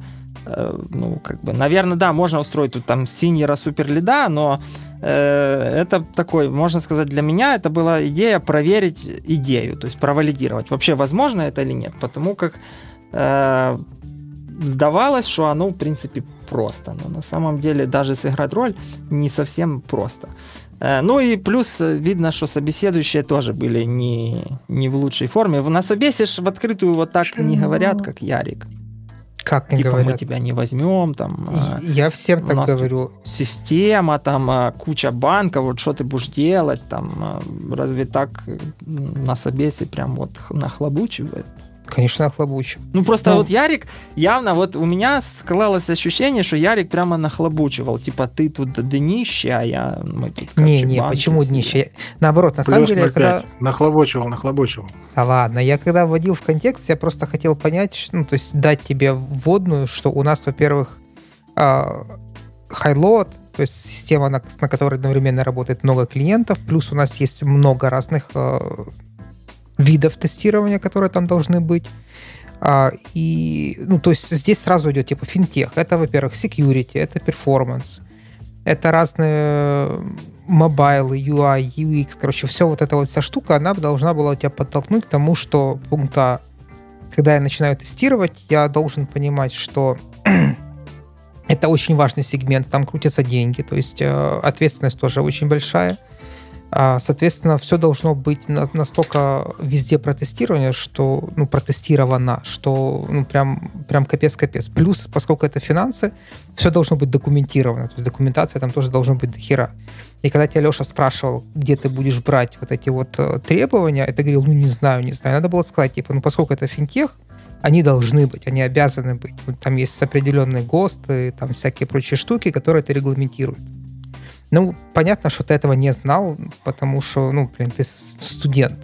э, ну, как бы, наверное, да, можно устроить тут там синьора суперлида, но э, это такой, можно сказать, для меня это была идея проверить идею, то есть провалидировать, вообще возможно это или нет, потому как э, сдавалось, что оно, в принципе, просто, но на самом деле даже сыграть роль не совсем просто. Э, ну и плюс э, видно, что собеседующие тоже были не, не в лучшей форме. На собесе в открытую вот так не говорят, как Ярик. Как не типа говорят? мы тебя не возьмем, там. А, Я всем так говорю. Система, там а, куча банков, вот что ты будешь делать, там. А, разве так на собесе прям вот нахлобучивает? Конечно, охлобучим. Ну, просто ну. вот Ярик, явно вот у меня складывалось ощущение, что Ярик прямо нахлобучивал. Типа, ты тут днище, а я... Мы тут, не, не, почему днище? Наоборот, на Плюс самом деле, когда... Нахлобучивал, нахлобучивал. А ладно, я когда вводил в контекст, я просто хотел понять, ну, то есть дать тебе вводную, что у нас, во-первых, хайлот, то есть система, на, на которой одновременно работает много клиентов, плюс у нас есть много разных видов тестирования, которые там должны быть. А, и, ну, то есть здесь сразу идет типа финтех. Это, во-первых, security, это performance, это разные мобайлы, UI, UX, короче, все вот эта вот вся штука, она должна была тебя подтолкнуть к тому, что пункта, когда я начинаю тестировать, я должен понимать, что это очень важный сегмент, там крутятся деньги, то есть э, ответственность тоже очень большая. А, соответственно, все должно быть настолько везде протестировано, что, ну, протестировано, что, ну, прям, прям капец-капец. Плюс, поскольку это финансы, все должно быть документировано. То есть документация там тоже должна быть до хера. И когда тебя Леша спрашивал, где ты будешь брать вот эти вот э, требования, это говорил, ну, не знаю, не знаю. Надо было сказать, типа, ну, поскольку это финтех, они должны быть, они обязаны быть. Там есть определенные ГОСТы, там всякие прочие штуки, которые это регламентируют. Ну, понятно, что ты этого не знал, потому что, ну, блин, ты студент.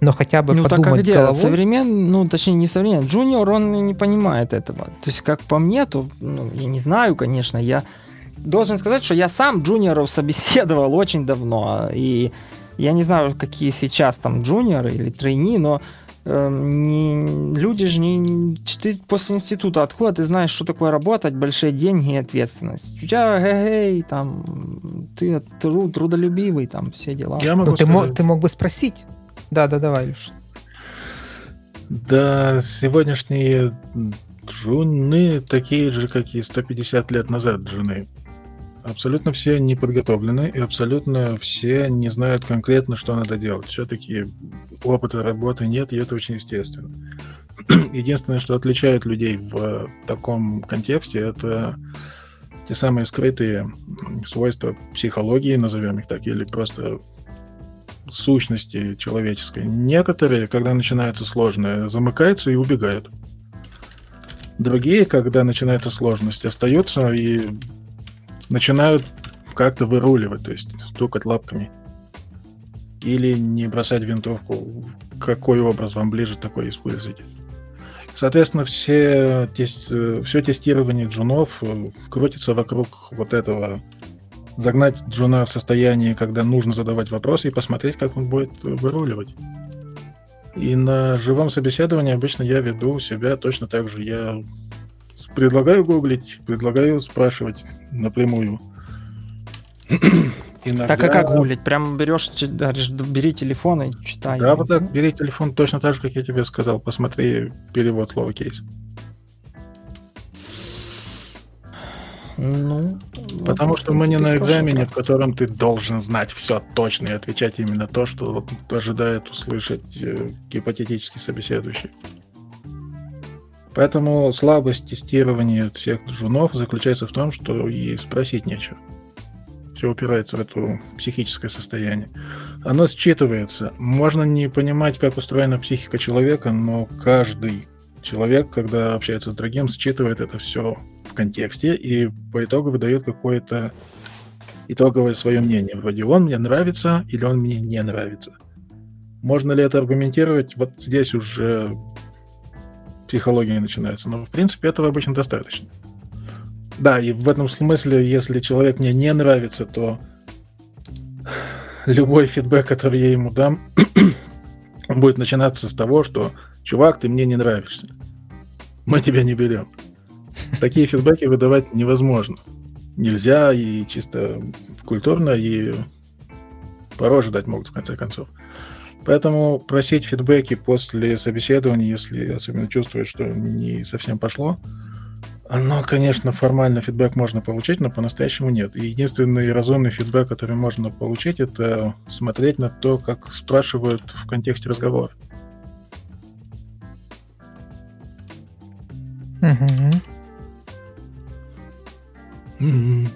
Но хотя бы ну, подумать так, а где? головой... Современ... ну, точнее, не современный. Джуниор, он не понимает этого. То есть, как по мне, то, ну, я не знаю, конечно, я должен сказать, что я сам джуниоров собеседовал очень давно, и я не знаю, какие сейчас там джуниоры или трейни, но Эм, не, люди же не... Ты после института откуда ты знаешь, что такое работать, большие деньги и ответственность? У тебя эй, там, ты труд, трудолюбивый, там, все дела. Я могу ну, ты, мог, ты мог бы спросить. Да, да, давай, Леш. Да, сегодняшние джуны такие же, как и 150 лет назад джуны. Абсолютно все не подготовлены, и абсолютно все не знают конкретно, что надо делать. Все-таки опыта работы нет, и это очень естественно. Единственное, что отличает людей в таком контексте, это те самые скрытые свойства психологии, назовем их так, или просто сущности человеческой. Некоторые, когда начинается сложное, замыкаются и убегают. Другие, когда начинается сложность, остаются и начинают как-то выруливать, то есть стукать лапками. Или не бросать винтовку. Какой образ вам ближе, такой используйте. Соответственно, все, все тестирование джунов э, крутится вокруг вот этого. Загнать джуна в состояние, когда нужно задавать вопросы и посмотреть, как он будет выруливать. И на живом собеседовании обычно я веду себя точно так же. Я предлагаю гуглить, предлагаю спрашивать напрямую. Иногда... Так а как гуглить? Прям берешь, говоришь, бери телефон и читай. Да, вот так, бери телефон точно так же, как я тебе сказал. Посмотри перевод слова кейс. Ну, Потому что мы не на экзамене, в котором ты должен знать все точно и отвечать именно то, что ожидает услышать э, гипотетический собеседующий. Поэтому слабость тестирования всех джунов заключается в том, что и спросить нечего. Все упирается в это психическое состояние. Оно считывается. Можно не понимать, как устроена психика человека, но каждый человек, когда общается с другим, считывает это все в контексте и по итогу выдает какое-то итоговое свое мнение. Вроде он мне нравится или он мне не нравится. Можно ли это аргументировать? Вот здесь уже психология начинается. Но, в принципе, этого обычно достаточно. Да, и в этом смысле, если человек мне не нравится, то любой фидбэк, который я ему дам, будет начинаться с того, что «Чувак, ты мне не нравишься. Мы тебя не берем». Такие фидбэки выдавать невозможно. Нельзя и чисто культурно, и пороже дать могут, в конце концов. Поэтому просить фидбэки после собеседования, если особенно чувствуешь, что не совсем пошло, но, конечно, формально фидбэк можно получить, но по-настоящему нет. И единственный разумный фидбэк, который можно получить, это смотреть на то, как спрашивают в контексте разговора. Угу. Угу.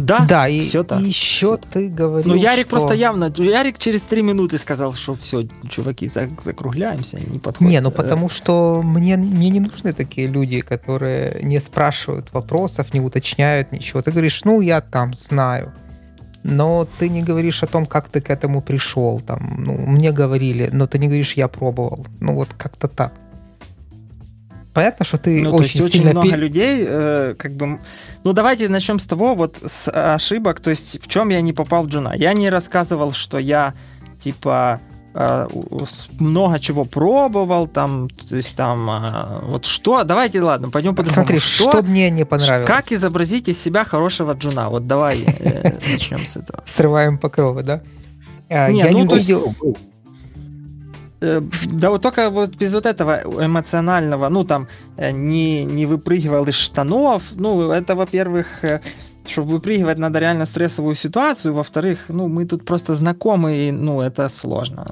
Да, Да, и, все так. и еще ты говорил, Ну, Ярик что- просто явно... Ярик через три минуты сказал, что все, чуваки, за- закругляемся, не подходит. Не, ну потому что мне, мне не нужны такие люди, которые не спрашивают вопросов, не уточняют ничего. Ты говоришь, ну, я там знаю. Но ты не говоришь о том, как ты к этому пришел. Там, ну, мне говорили, но ты не говоришь, я пробовал. Ну, вот как-то так. Понятно, что ты Ну, то очень есть очень сильно... много пе- людей, э, как бы... Ну, давайте начнем с того, вот, с ошибок, то есть в чем я не попал в джуна. Я не рассказывал, что я, типа, э, много чего пробовал, там, то есть там, э, вот что... Давайте, ладно, пойдем по Смотри, что, мне не понравилось. Как изобразить из себя хорошего джуна? Вот давай э, начнем с этого. Срываем покровы, да? Не, я ну, не есть- увидел... Э, Да вот только вот без вот этого эмоционального, ну там, э, не, не выпрыгивал из штанов, ну это, во-первых, э, чтобы выпрыгивать, надо реально стрессовую ситуацию, во-вторых, ну мы тут просто знакомы, и, ну это сложно.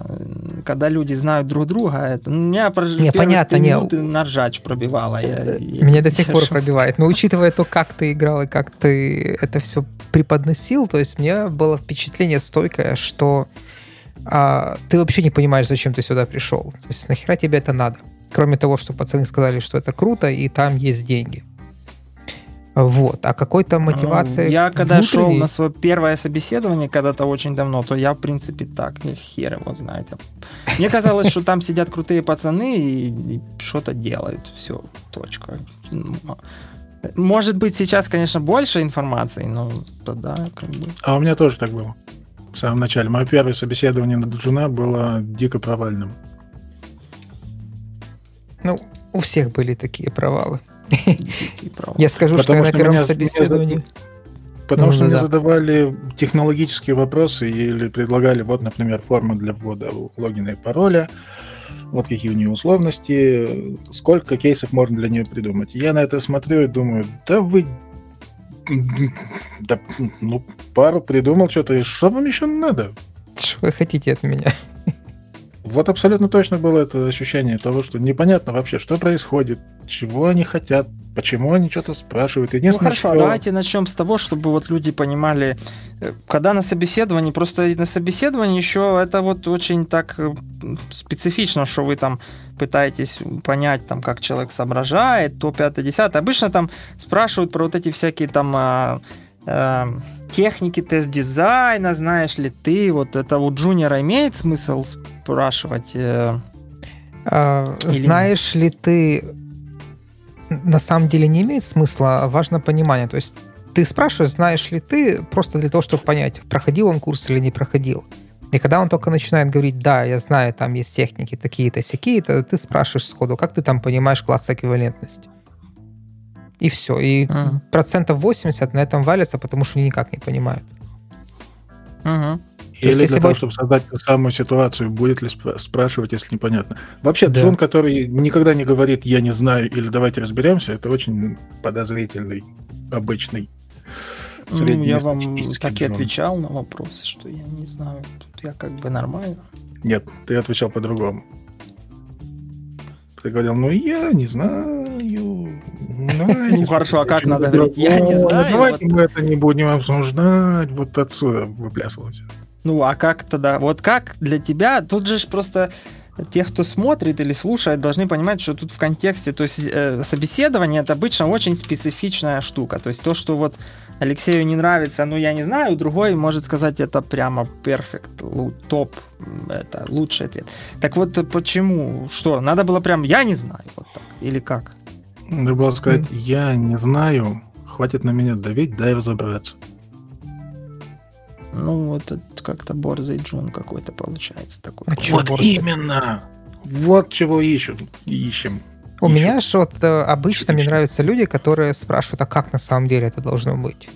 Когда люди знают друг друга, это, ну, меня прож... Не, понятно, не, на ржач пробивало. Я, я Меня до сих пор пробивает. Но учитывая то, как ты играл и как ты это все преподносил, то есть мне было впечатление стойкое, что а, ты вообще не понимаешь, зачем ты сюда пришел. То есть нахера тебе это надо? Кроме того, что пацаны сказали, что это круто, и там есть деньги. Вот. А какой-то мотивации Ну, Я когда шел внутренней- на свое первое собеседование когда-то очень давно, то я, в принципе, так, и хер его знает. Мне казалось, что там сидят крутые пацаны и, что-то делают. Все, точка. Может быть, сейчас, конечно, больше информации, но тогда как бы... А у меня тоже так было. В самом начале. Мое первое собеседование на Джуна было дико провальным. Ну, у всех были такие провалы. Я скажу, что Потому я на что первом меня- собеседовании... Потому Ну, что мне да. задавали технологические вопросы или предлагали, вот, например, форму для ввода логина и пароля, вот какие у нее условности, сколько кейсов можно для нее придумать. Я на это смотрю и думаю, да вы... Да, ну, пару придумал что-то, и что вам еще надо? Что вы хотите от меня? Вот абсолютно точно было это ощущение того, что непонятно вообще, что происходит, чего они хотят, почему они что-то спрашивают. Ну Единственное, хорошо, что- давайте начнем с того, чтобы вот люди понимали, э, когда на собеседовании, просто на собеседовании еще это вот очень так э, специфично, что вы там пытаетесь понять, там, как человек соображает, то 5 10 Обычно там спрашивают про вот эти всякие там а, а, техники тест-дизайна, знаешь ли ты, вот это у джуниора имеет смысл спрашивать? э, А, Или знаешь ли ты, на самом деле не имеет смысла, а важно понимание. То есть ты спрашиваешь, знаешь ли ты, просто для того, чтобы понять, проходил он курс или не проходил. И когда он только начинает говорить, да, я знаю, там есть техники такие-то, сякие-то, ты спрашиваешь сходу, как ты там понимаешь класс эквивалентности. И все. И Мгм. процентов 80 на этом валятся, потому что они никак не понимают. мгм. Или есть, для того, бы- чтобы создать ту самую ситуацию, будет ли спра- спрашивать, если непонятно. Вообще, Да. Джун, который никогда не говорит «я не знаю» или «давайте разберемся», это очень подозрительный, обычный. Ну, я вам так и отвечал на вопросы, что я не знаю, тут я как бы нормально. Нет, ты отвечал по-другому. Ты говорил, ну я не знаю. Ну хорошо, а как надо говорить? Я не знаю. Давайте мы это не будем обсуждать. Вот отсюда выплясывать. Ну а как тогда? Вот как для тебя? Тут же просто те, кто смотрит или слушает, должны понимать, что тут в контексте, то есть э, собеседование это обычно очень специфичная штука. То есть то, что вот Алексею не нравится, ну я не знаю, другой может сказать это прямо перфект, топ, это лучший ответ. Так вот почему? Что? Надо было прям я не знаю, вот так или как? Надо было сказать я не знаю, хватит на меня давить, дай разобраться. Ну, это как-то борзый джун какой-то получается такой. А вот борзый? именно! Вот чего ищем. ищем. У меня же вот обычно мне нравятся люди, которые спрашивают, а как на самом деле это должно быть?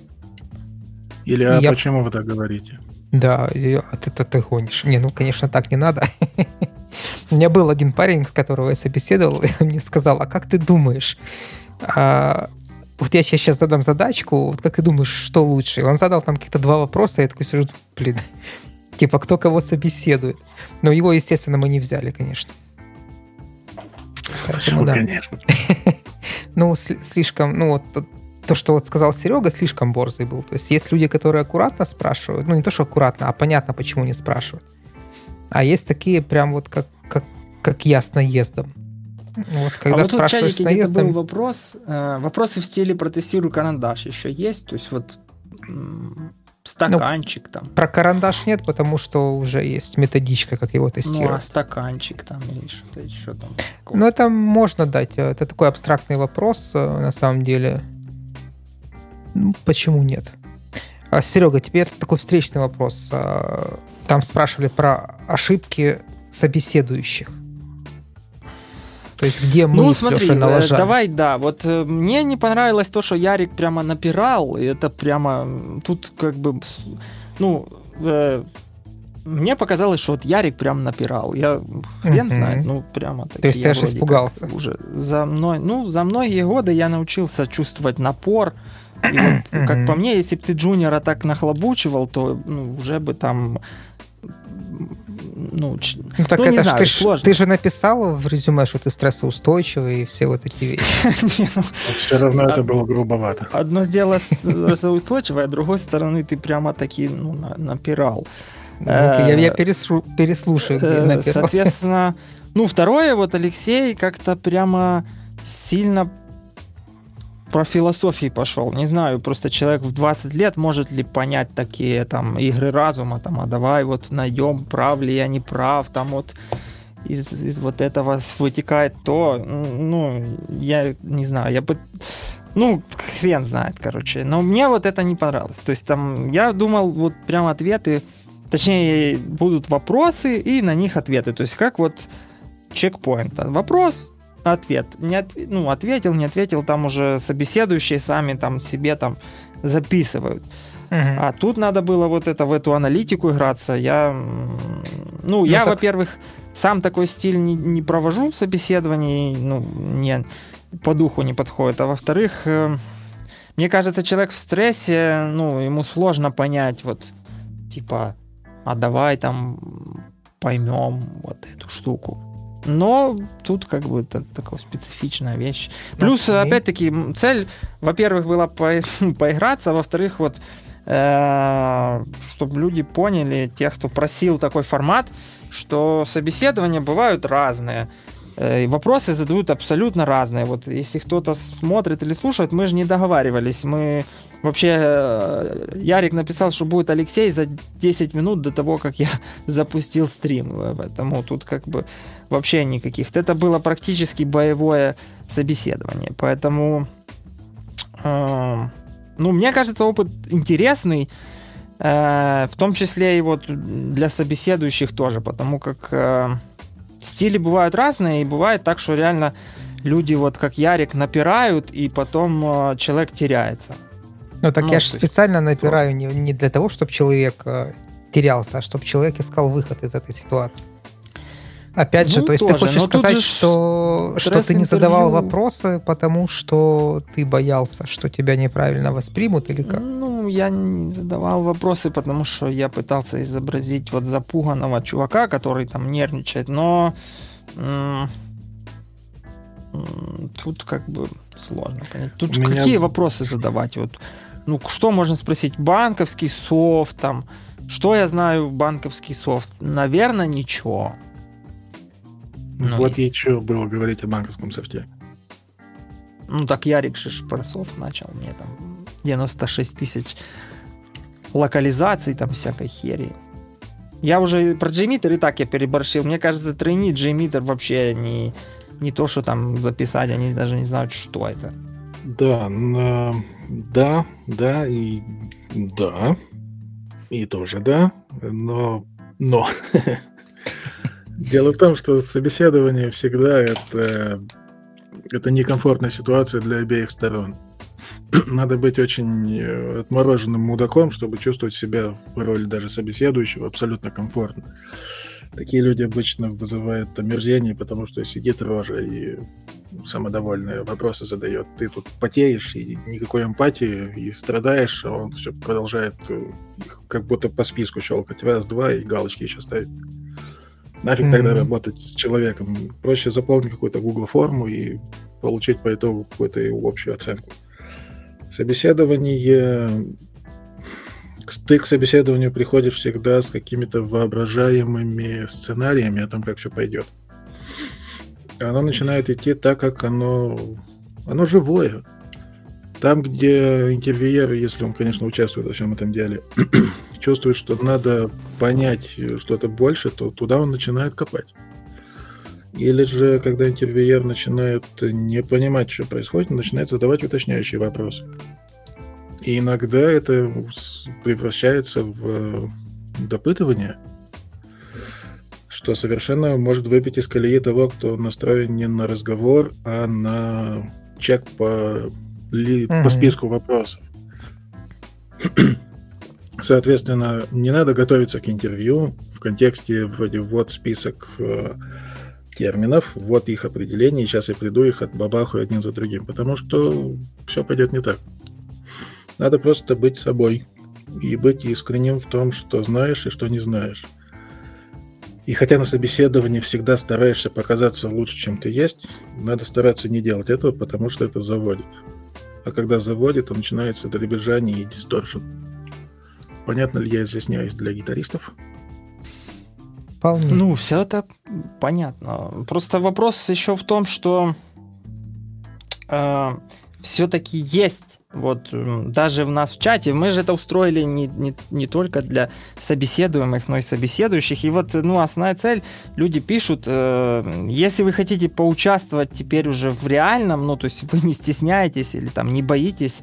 Или а я... почему вы так говорите? Да, а ты, ты, ты гонишь. Не, ну, конечно, так не надо. У меня был один парень, которого я собеседовал, и он мне сказал, а как ты думаешь, а, вот я сейчас задам задачку, вот как ты думаешь, что лучше? И он задал там каких-то два вопроса, я такой сижу, блин, типа, кто кого собеседует. Но его, естественно, мы не взяли, конечно. Поэтому, да. конечно. ну, слишком, ну, вот то, что вот сказал Серега, слишком борзый был. То есть есть люди, которые аккуратно спрашивают, ну, не то, что аккуратно, а понятно, почему не спрашивают. А есть такие прям вот как, как, как я с наездом. Вот, когда а вот тут чатике наездом... был вопрос. Э, вопросы в стиле протестирую карандаш еще есть? То есть вот стаканчик ну, там. Про карандаш нет, потому что уже есть методичка, как его тестировать. Ну, а стаканчик там или что-то еще там. Ну, это можно дать. Это такой абстрактный вопрос, э, на самом деле. Ну, почему нет? А, Серега, теперь такой встречный вопрос. А, там спрашивали про ошибки собеседующих. То есть где мы ну, смотри, Лешей налажали? давай, да. Вот э, мне не понравилось то, что Ярик прямо напирал. И это прямо тут как бы... Ну, э, мне показалось, что вот Ярик прям напирал. Я хрен mm-hmm. знает, ну прямо так. То есть ты аж испугался? Уже за мной, ну, за многие годы я научился чувствовать напор. И вот, как по мне, если бы ты Джуниора так нахлобучивал, то ну, уже бы там ну, ну так ну, это ж, знаю, ты, сложно. ты же написал в резюме, что ты стрессоустойчивый и все вот эти вещи. Ну, все равно это было грубовато. Одно дело стрессоустойчивое, а другой стороны ты прямо таки ну, напирал. Я я переслушаю, э, Соответственно, ну, второе, вот Алексей как-то прямо сильно про философии пошел. Не знаю, просто человек в 20 лет может ли понять такие там игры разума, там, а давай вот найдем, прав ли я, не прав, там вот из, из вот этого вытекает то, ну, я не знаю, я бы, ну, хрен знает, короче, но мне вот это не понравилось, то есть там, я думал, вот прям ответы, точнее, будут вопросы и на них ответы, то есть как вот чекпоинт, вопрос, ответ. Не от, ну, ответил, не ответил, там уже собеседующие сами там себе там записывают. Uh-huh. А тут надо было вот это в эту аналитику играться. Я, ну, ну я, так... во-первых, сам такой стиль не, не провожу собеседований, ну, не по духу не подходит. А во-вторых, э, мне кажется, человек в стрессе, ну, ему сложно понять, вот, типа, а давай там поймем вот эту штуку. Но тут как бы это такая специфичная вещь. Плюс, okay. опять-таки, цель, во-первых, была по поиграться, а во-вторых, вот э, чтобы люди поняли, те, кто просил такой формат, что собеседования бывают разные. Э, вопросы задают абсолютно разные. Вот если кто-то смотрит или слушает, мы же не договаривались. Мы вообще э, Ярик написал, что будет Алексей за 10 минут до того, как я запустил стрим. Поэтому тут как бы вообще никаких. Это было практически боевое собеседование. Поэтому, э, ну, мне кажется, опыт интересный. Э, в том числе и вот для собеседующих тоже, потому как э, стили бывают разные, и бывает так, что реально люди, вот как Ярик, напирают, и потом э, человек теряется. Ну так ну, я же специально напираю не, не для того, чтобы человек э, терялся, а чтобы человек искал выход из этой ситуации. Опять ну, же, то есть тоже. ты хочешь сказать, что, что ты не задавал вопросы, потому что ты боялся, что тебя неправильно воспримут или как? Ну, я не задавал вопросы, потому что я пытался изобразить вот запуганного чувака, который там нервничает, но Тут как бы сложно понять. Тут меня... какие вопросы задавать? Вот, ну, что можно спросить? Банковский софт там. Что я знаю банковский софт? Наверное, ничего. Ну, вот и что было говорить о банковском софте. Ну, так Ярик же про софт начал. Мне там 96 тысяч локализаций, там всякой хери. Я уже про JMeter и так я переборщил. Мне кажется, тройни JMeter вообще не, не то, что там записать, они даже не знают, что это. Да, на... да, да и да. И тоже да, но... Но... Дело в том, что собеседование всегда это, это некомфортная ситуация для обеих сторон. Надо быть очень э, отмороженным мудаком, чтобы чувствовать себя в роли даже собеседующего абсолютно комфортно. Такие люди обычно вызывают омерзение, потому что сидит рожа и самодовольные вопросы задает. Ты тут потеешь, и никакой эмпатии, и страдаешь, а он все продолжает э, как будто по списку щелкать. Раз, два, и галочки еще ставить. Нафиг mm-hmm. тогда работать с человеком? Проще заполнить какую-то Google форму и получить по итогу какую-то общую оценку. Собеседование... Ты к собеседованию приходишь всегда с какими-то воображаемыми сценариями о том, как все пойдет. Оно начинает идти так, как оно... Оно живое. Там, где интервьюер, если он, конечно, участвует во всем этом деле, чувствует, что надо понять что-то больше, то туда он начинает копать. Или же, когда интервьюер начинает не понимать, что происходит, он начинает задавать уточняющие вопросы. И иногда это превращается в допытывание, что совершенно может выбить из колеи того, кто настроен не на разговор, а на чек по, ли, mm-hmm. по списку вопросов. Соответственно, не надо готовиться к интервью в контексте вроде вот список э, терминов, вот их определение, сейчас я приду их от бабаху один за другим, потому что все пойдет не так. Надо просто быть собой и быть искренним в том, что знаешь и что не знаешь. И хотя на собеседовании всегда стараешься показаться лучше, чем ты есть, надо стараться не делать этого, потому что это заводит. А когда заводит, то начинается дребезжание и дисторшн. Понятно ли я изъясняюсь для гитаристов? Вполне. Ну, все это понятно. Просто вопрос еще в том, что э, все-таки есть, вот даже в нас в чате, мы же это устроили не, не, не только для собеседуемых, но и собеседующих. И вот, ну, основная цель, люди пишут, э, если вы хотите поучаствовать теперь уже в реальном, ну, то есть вы не стесняетесь или там не боитесь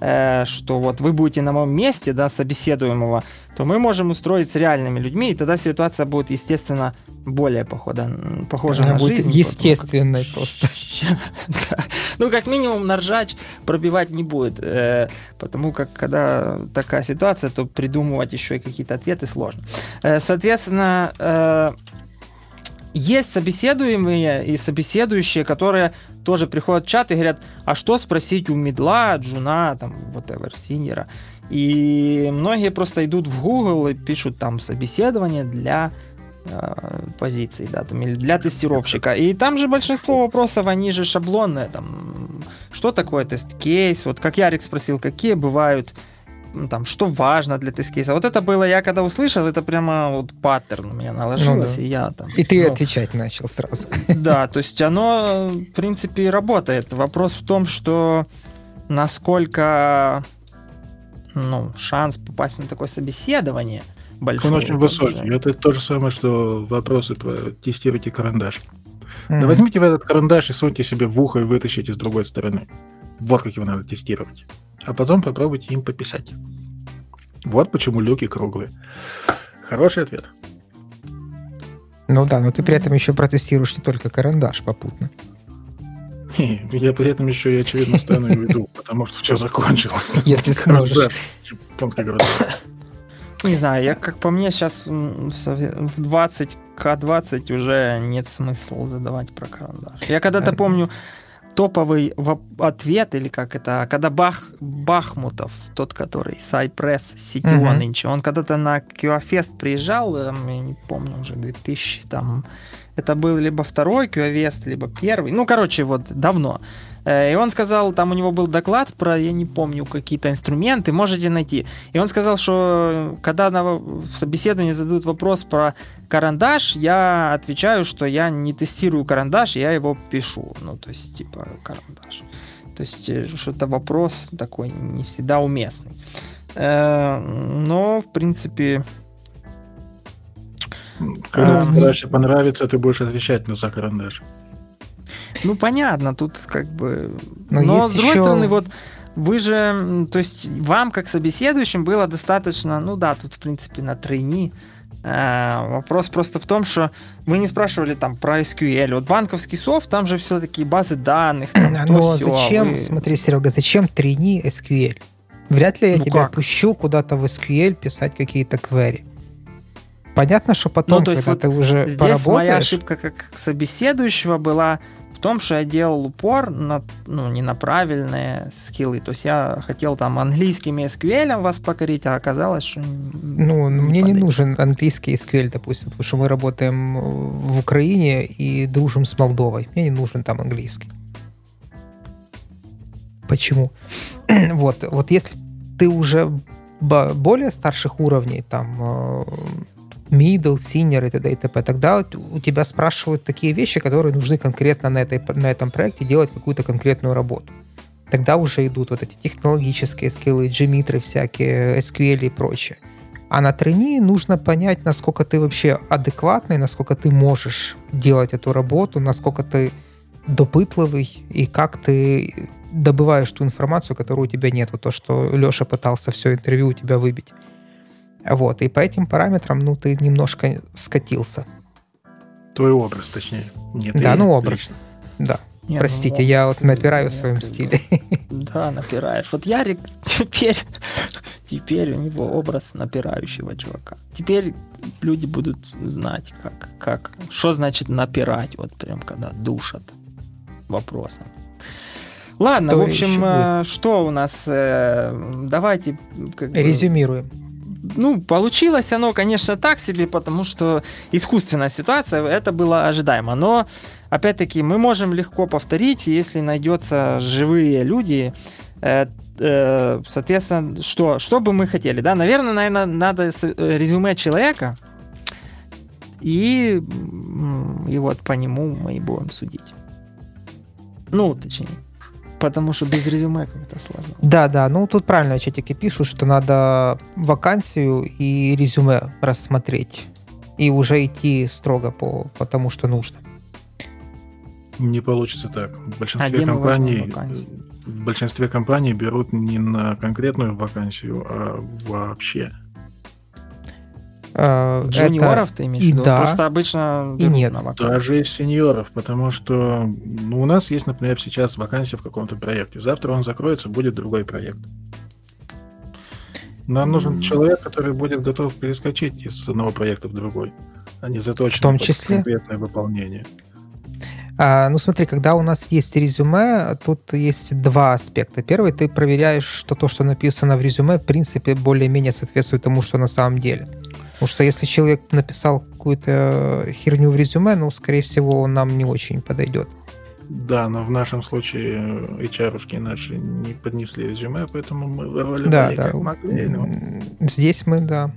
Э, что вот вы будете на моем месте, да, собеседуемого, то мы можем устроить с реальными людьми, и тогда ситуация будет, естественно, более похода, похожа Она на будет жизнь. естественной просто. Ну, как минимум, наржач пробивать не будет, э, потому как, когда такая ситуация, то придумывать еще и какие-то ответы сложно. Э, соответственно, есть собеседуемые и собеседующие, которые тоже приходят в чат и говорят, а что спросить у медла, джуна, там, whatever, синьора. И многие просто идут в Google и пишут там собеседование для э, позиций, да, там, или для тестировщика. И там же большинство вопросов, они же шаблонные, там, что такое тест-кейс, вот как Ярик спросил, какие бывают там, что важно для тест-кейса. Вот это было, я когда услышал, это прямо вот паттерн у меня наложилось, ну, да. и я там... И ты ну, отвечать начал сразу. Да, то есть оно, в принципе, работает. Вопрос в том, что насколько ну, шанс попасть на такое собеседование большой. Он очень высокий. Уже. Это то же самое, что вопросы про тестируйте карандаш. Mm-hmm. Да возьмите в этот карандаш и суньте себе в ухо и вытащите с другой стороны. Вот как его надо тестировать а потом попробуйте им пописать. Вот почему люки круглые. Хороший ответ. Ну да, но ты при этом еще протестируешь не только карандаш попутно. Я при этом еще и, очевидно, стану и уйду, потому что все закончилось. Если сможешь. Не знаю, я как по мне сейчас в 20 К20 уже нет смысла задавать про карандаш. Я когда-то помню, топовый ответ, или как это, когда Бах, Бахмутов, тот, который Cypress CTO uh-huh. нынче, он когда-то на QFest приезжал, я не помню, уже 2000 там, это был либо второй QFest, либо первый, ну, короче, вот давно. Э, и он сказал, там у него был доклад про, я не помню, какие-то инструменты, можете найти. И он сказал, что когда на собеседовании задают вопрос про карандаш, я отвечаю, что я не тестирую карандаш, я его пишу. Ну, то есть, типа, карандаш. То есть, э, что-то вопрос такой не всегда уместный. Э, но, в принципе... Когда в понравится, ты будешь отвечать на за карандаш. Ну, понятно, тут как бы... Но, Но с другой еще... стороны, вот вы же, то есть вам как собеседующим было достаточно, ну да, тут в принципе на тройни. А, вопрос просто в том, что мы не спрашивали там про SQL. Вот банковский софт, там же все-таки базы данных. Там, Но все, зачем, вы... смотри, Серега, зачем тройни SQL? Вряд ли я ну тебя как? пущу куда-то в SQL писать какие-то query. Понятно, что потом, ну, то есть когда вот ты уже здесь поработаешь... моя ошибка как собеседующего была том, что я делал упор на, ну, не на правильные скиллы. То есть я хотел там английским и SQL вас покорить, а оказалось, что... Ну, не мне подойдет. не нужен английский SQL, допустим, потому что мы работаем в Украине и дружим с Молдовой. Мне не нужен там английский. Почему? вот, вот если ты уже более старших уровней, там, э, middle, senior и т.д. и т.п. Тогда у тебя спрашивают такие вещи, которые нужны конкретно на, этой, на этом проекте делать какую-то конкретную работу. Тогда уже идут вот эти технологические скиллы, джимитры всякие, SQL и прочее. А на трени нужно понять, насколько ты вообще адекватный, насколько ты можешь делать эту работу, насколько ты допытливый и как ты добываешь ту информацию, которую у тебя нет. Вот то, что Леша пытался все интервью у тебя выбить. Вот, и по этим параметрам, ну, ты немножко скатился. Твой образ, точнее. Нет, да, ну, образ. Лично. Да. Не, ну, Простите, ну, я вот напираю в своем стиле. Да, напираешь. Вот Ярик теперь, теперь у него образ напирающего чувака. Теперь люди будут знать, как, как, что значит напирать, вот прям когда душат вопросом. Ладно, То в общем, э, что у нас? Э, давайте... Как Резюмируем ну, получилось оно, конечно, так себе, потому что искусственная ситуация, это было ожидаемо. Но, опять-таки, мы можем легко повторить, если найдется живые люди, э, э, соответственно, что, что бы мы хотели, да? Наверное, наверное, надо э, резюме человека, и, и вот по нему мы и будем судить. Ну, точнее потому что без резюме как-то сложно. Да, да, ну тут правильно чатики пишут, что надо вакансию и резюме рассмотреть и уже идти строго по, по тому, что нужно. Не получится так. В большинстве компаний в большинстве компаний берут не на конкретную вакансию, а вообще. Э, Джуниоров ты имеешь в виду? Да, Просто обычно и нет. Даже из сеньоров, потому что ну, у нас есть, например, сейчас вакансия в каком-то проекте. Завтра он закроется, будет другой проект. Нам нужен человек, который будет готов перескочить из одного проекта в другой, а не заточен в том числе конкретное выполнение. А, ну смотри, когда у нас есть резюме, тут есть два аспекта. Первый, ты проверяешь, что то, что написано в резюме, в принципе, более-менее соответствует тому, что на самом деле. Потому что если человек написал какую-то херню в резюме, ну, скорее всего, он нам не очень подойдет. Да, но в нашем случае HR-ушки наши не поднесли резюме, поэтому мы вырвали да, да. как могли. Но... Здесь мы, да.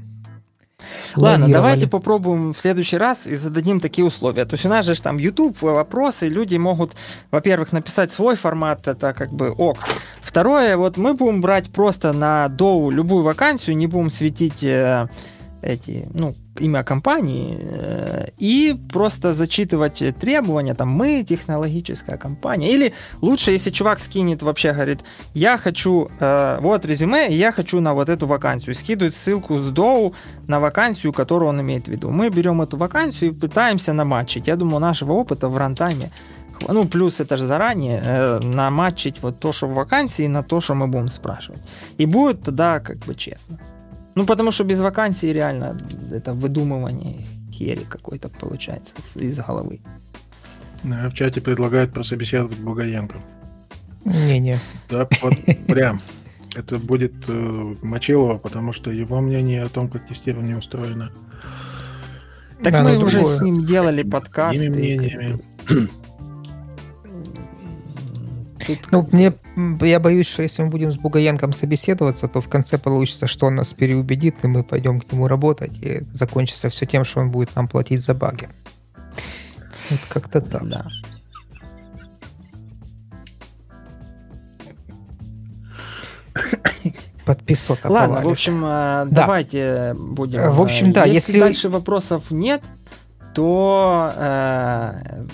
Ладно, давайте попробуем в следующий раз и зададим такие условия. То есть у нас же там YouTube, вопросы, люди могут, во-первых, написать свой формат, это как бы ок. Второе, вот мы будем брать просто на доу любую вакансию, не будем светить э, эти, ну, имя компании э, и просто зачитывать требования, там, мы технологическая компания. Или лучше, если чувак скинет вообще, говорит, я хочу, э, вот резюме, я хочу на вот эту вакансию. Скидывает ссылку с доу на вакансию, которую он имеет в виду. Мы берем эту вакансию и пытаемся наматчить. Я думаю, нашего опыта в рантайме ну, плюс это же заранее, э, наматчить вот то, что в вакансии, на то, что мы будем спрашивать. И будет тогда как бы честно. Ну, потому что без вакансии реально это выдумывание хери какой-то получается из головы. В чате предлагают прособеседовать Богоенко. Не-не. Да, под, прям. Это будет э, Мочилова, потому что его мнение о том, как тестирование устроено. Так да, мы уже другое. с ним делали подкаст. мнениями. Тут... Ну, мне, я боюсь, что если мы будем с Бугаенком собеседоваться, то в конце получится, что он нас переубедит, и мы пойдем к нему работать, и закончится все тем, что он будет нам платить за баги. Вот как-то так. Да. Подписота. Ладно, повалит. в общем, э, да. давайте будем. В общем, да, если, если дальше вопросов нет, то э,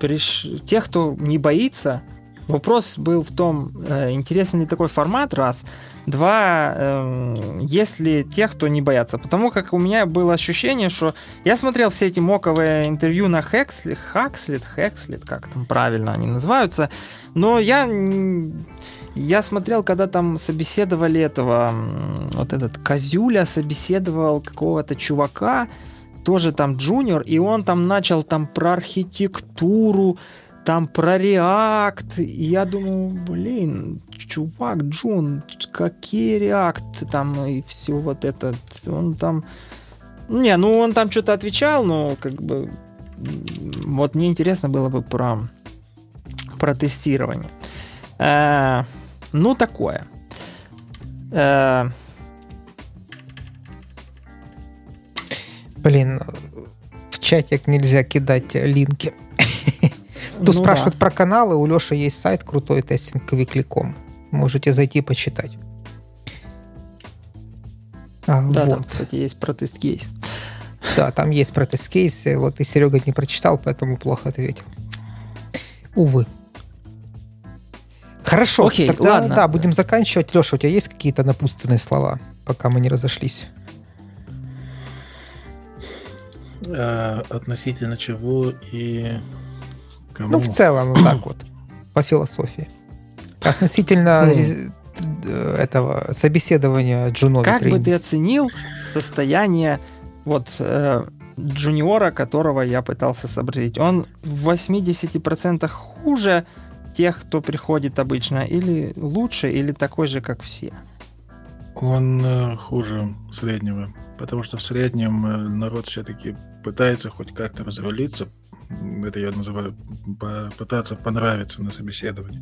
приш... тех, кто не боится, вопрос был в том, э, интересен ли такой формат, раз. Два, э, есть ли тех, кто не боятся. Потому как у меня было ощущение, что я смотрел все эти моковые интервью на Хекслит, Хакслит, Хекслит, как там правильно они называются, но я я смотрел, когда там собеседовали этого, вот этот Козюля собеседовал какого-то чувака, тоже там джуниор, и он там начал там про архитектуру, там про. И я думаю, блин, чувак, Джун, какие React там и все вот это. Он там... Не, ну он там что-то отвечал, но как бы... Вот мне интересно было бы про, про тестирование. Э, ну, такое. Э, Блин, в чатик нельзя кидать линки. Тут ну, спрашивают да. про каналы. У Леши есть сайт крутой тестинг.викликом. Можете зайти почитать. А, да, вот. там, кстати, есть протест кейс. Да, там есть протест кейс. Вот и Серега не прочитал, поэтому плохо ответил. Увы. Хорошо, Окей, тогда ладно. да, будем заканчивать. Леша, у тебя есть какие-то напутственные слова, пока мы не разошлись? А, относительно чего и кому? Ну, в целом, вот так вот, по философии. Относительно mm. этого собеседования Джунови. Как бы ты оценил состояние вот э, джуниора, которого я пытался сообразить? Он в 80% хуже тех, кто приходит обычно, или лучше, или такой же, как все? Он э, хуже среднего, потому что в среднем э, народ все-таки пытается хоть как-то разрулиться, это я называю пытаться понравиться на собеседовании.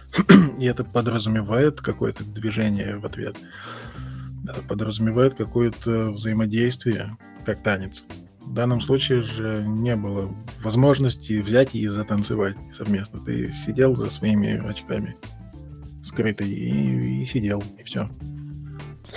И это подразумевает какое-то движение в ответ, подразумевает какое-то взаимодействие, как танец. В данном случае же не было возможности взять и затанцевать совместно. Ты сидел за своими очками скрытой и, и сидел, и все.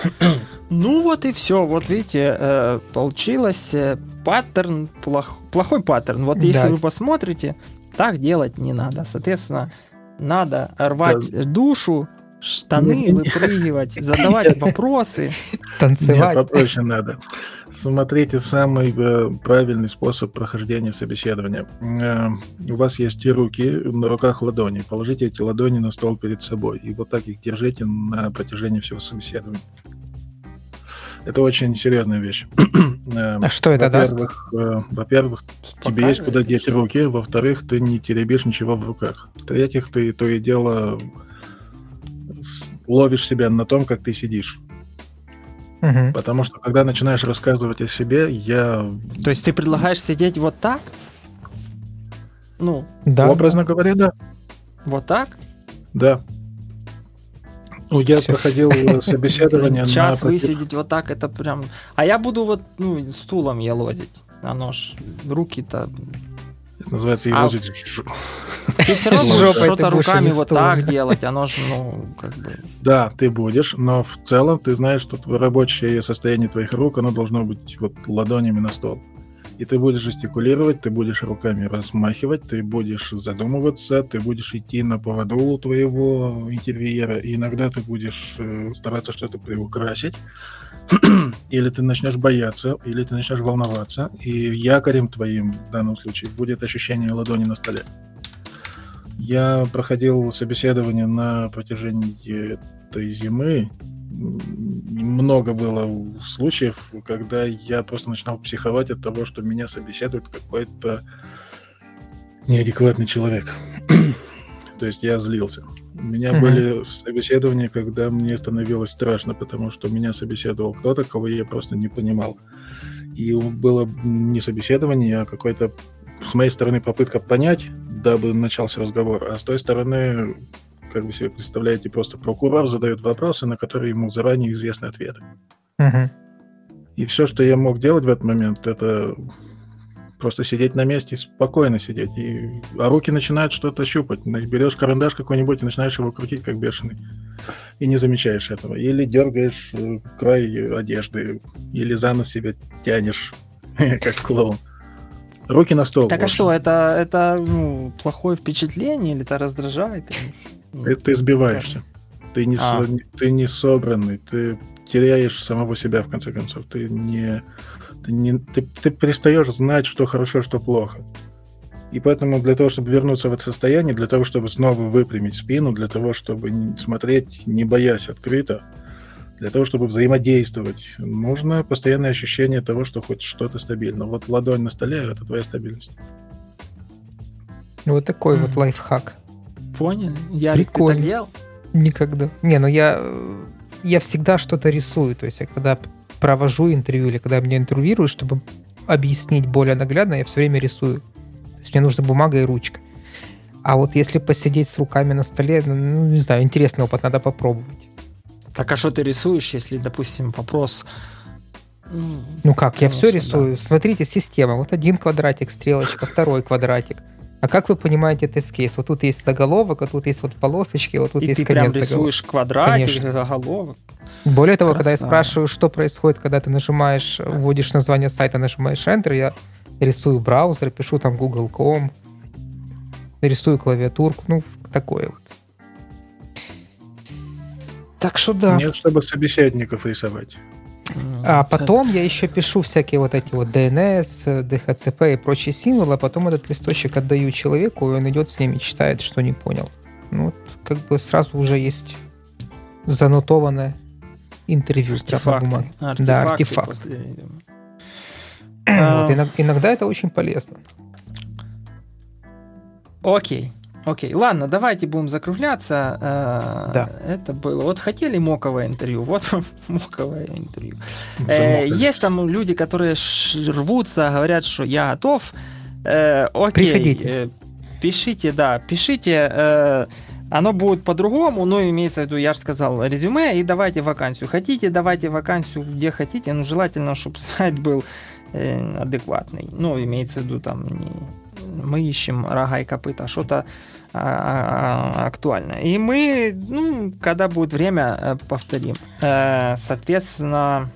Ну вот и все. Вот видите, э, получилось э, паттерн, плох, плохой паттерн. Вот если да. вы посмотрите, так делать не надо. Соответственно, надо рвать да. душу, штаны выпрыгивать, задавать вопросы. Танцевать. Нет, попроще надо. Смотрите самый э, правильный способ прохождения собеседования. Э, у вас есть и руки, на руках ладони. Положите эти ладони на стол перед собой. И вот так их держите на протяжении всего собеседования. Это очень серьезная вещь. Э, а что это даст? Во-первых, тебе есть куда деть руки. Во-вторых, ты не теребишь ничего в руках. В-третьих, ты то и дело ловишь себя на том, как ты сидишь. Угу. Потому что когда начинаешь рассказывать о себе, я... То есть ты предлагаешь сидеть вот так? Ну, да, образно да. говоря, да. Вот так? Да. Ну, я Сейчас. проходил собеседование Сейчас на... высидеть вот так, это прям... А я буду вот, ну, стулом елозить. А нож, руки-то это называется ерозить. А... Ты все равно что-то руками вот так делать, оно же, ну, как бы... Да, ты будешь, но в целом ты знаешь, что рабочее состояние твоих рук, оно должно быть вот ладонями на стол. И ты будешь жестикулировать, ты будешь руками размахивать, ты будешь задумываться, ты будешь идти на поводу у твоего интервьюера, и иногда ты будешь э, стараться что-то приукрасить, или ты начнешь бояться, или ты начнешь волноваться, и якорем твоим в данном случае будет ощущение ладони на столе. Я проходил собеседование на протяжении этой зимы. Много было случаев, когда я просто начинал психовать от того, что меня собеседует какой-то неадекватный человек. То есть я злился. У меня Мгм. были собеседования, когда мне становилось страшно, потому что меня собеседовал кто-то, кого я просто не понимал. И было не собеседование, а какой-то, с моей стороны, попытка понять, дабы начался разговор, а с той стороны, как вы себе представляете, просто прокурор задает вопросы, на которые ему заранее известны ответы. Мгм. И все, что я мог делать в этот момент, это просто сидеть на месте и спокойно сидеть. И... А руки начинают что-то щупать. Берешь карандаш какой-нибудь и начинаешь его крутить, как бешеный. И не замечаешь этого. Или дергаешь э, край одежды, или за нос себя тянешь, как клоун. Руки на стол. Так а что, это, это ну, плохое впечатление или это раздражает? Это ты сбиваешься. Ты не, А. ты не собранный, ты теряешь самого себя, в конце концов. Ты не... Ты, не, ты, ты перестаешь знать, что хорошо, что плохо. И поэтому для того, чтобы вернуться в это состояние, для того, чтобы снова выпрямить спину, для того, чтобы смотреть, не боясь открыто, для того, чтобы взаимодействовать, нужно постоянное ощущение того, что хоть что-то стабильно. Вот ладонь на столе — это твоя стабильность. Вот такой вот Мгм. лайфхак. Поняли? Ярик, ты Прикольно. Никогда. Не, ну я, я всегда что-то рисую. То есть я когда провожу интервью или когда меня интервьюируют, чтобы объяснить более наглядно, я все время рисую. То есть мне нужна бумага и ручка. А вот если посидеть с руками на столе, ну, не знаю, интересный опыт, надо попробовать. Так а что ты рисуешь, если, допустим, вопрос... м, Ну как, я Ну, все да. рисую. Смотрите, система. Вот один квадратик, стрелочка, второй квадратик. А как вы понимаете тест кейс? Вот тут есть заголовок, а тут есть вот полосочки, вот тут И есть ты прям конец заголовка. рисуешь квадратик, Конечно. заголовок. Более того, когда я Красава. спрашиваю, что происходит, когда ты нажимаешь, вводишь название сайта, нажимаешь Enter, я рисую браузер, пишу там google.com, рисую клавиатурку, ну, такое вот. Так что да. Нет, чтобы собеседников рисовать. А потом я еще пишу всякие вот эти вот DNS, DHCP и прочие символы, а потом этот листочек отдаю человеку, и он идет с ними, читает, что не понял. Ну, вот как бы сразу уже есть занотованное интервью прямо на Артефакты. бумаге. Артефакты Да, артефакт. после. Вот, А, иног- иногда это очень полезно. Окей. Окей, ладно, давайте будем закругляться. Э, Да. Это было. Вот хотели моковое интервью, вот вам моковое интервью. Э, Замокались. Есть там люди, которые рвутся, говорят, что я готов. Э, Окей. Приходите. Пишите, да, пишите. Оно будет по-другому, но имеется в виду, я же сказал, резюме и давайте вакансию. Хотите, давайте вакансию где хотите, но желательно, чтобы сайт был адекватный. Ну, имеется в виду там не мы ищем рога и копыта, а что-то а, а, актуальное. И мы, ну, когда будет время, э, повторим. Э, Соответственно,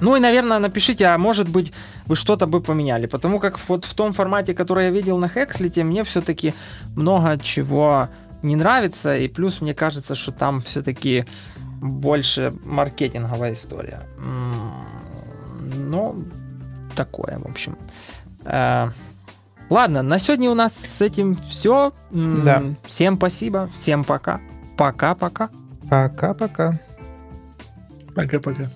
ну и, наверное, напишите, а может быть, вы что-то бы поменяли. Потому как вот в том формате, который я видел на Хекслите, мне все-таки много чего не нравится. И плюс мне кажется, что там все-таки больше маркетинговая история. Ну, такое, в общем. Ладно, на сегодня у нас с этим все. Да. Всем спасибо, всем пока. Пока-пока. Пока-пока. Пока-пока.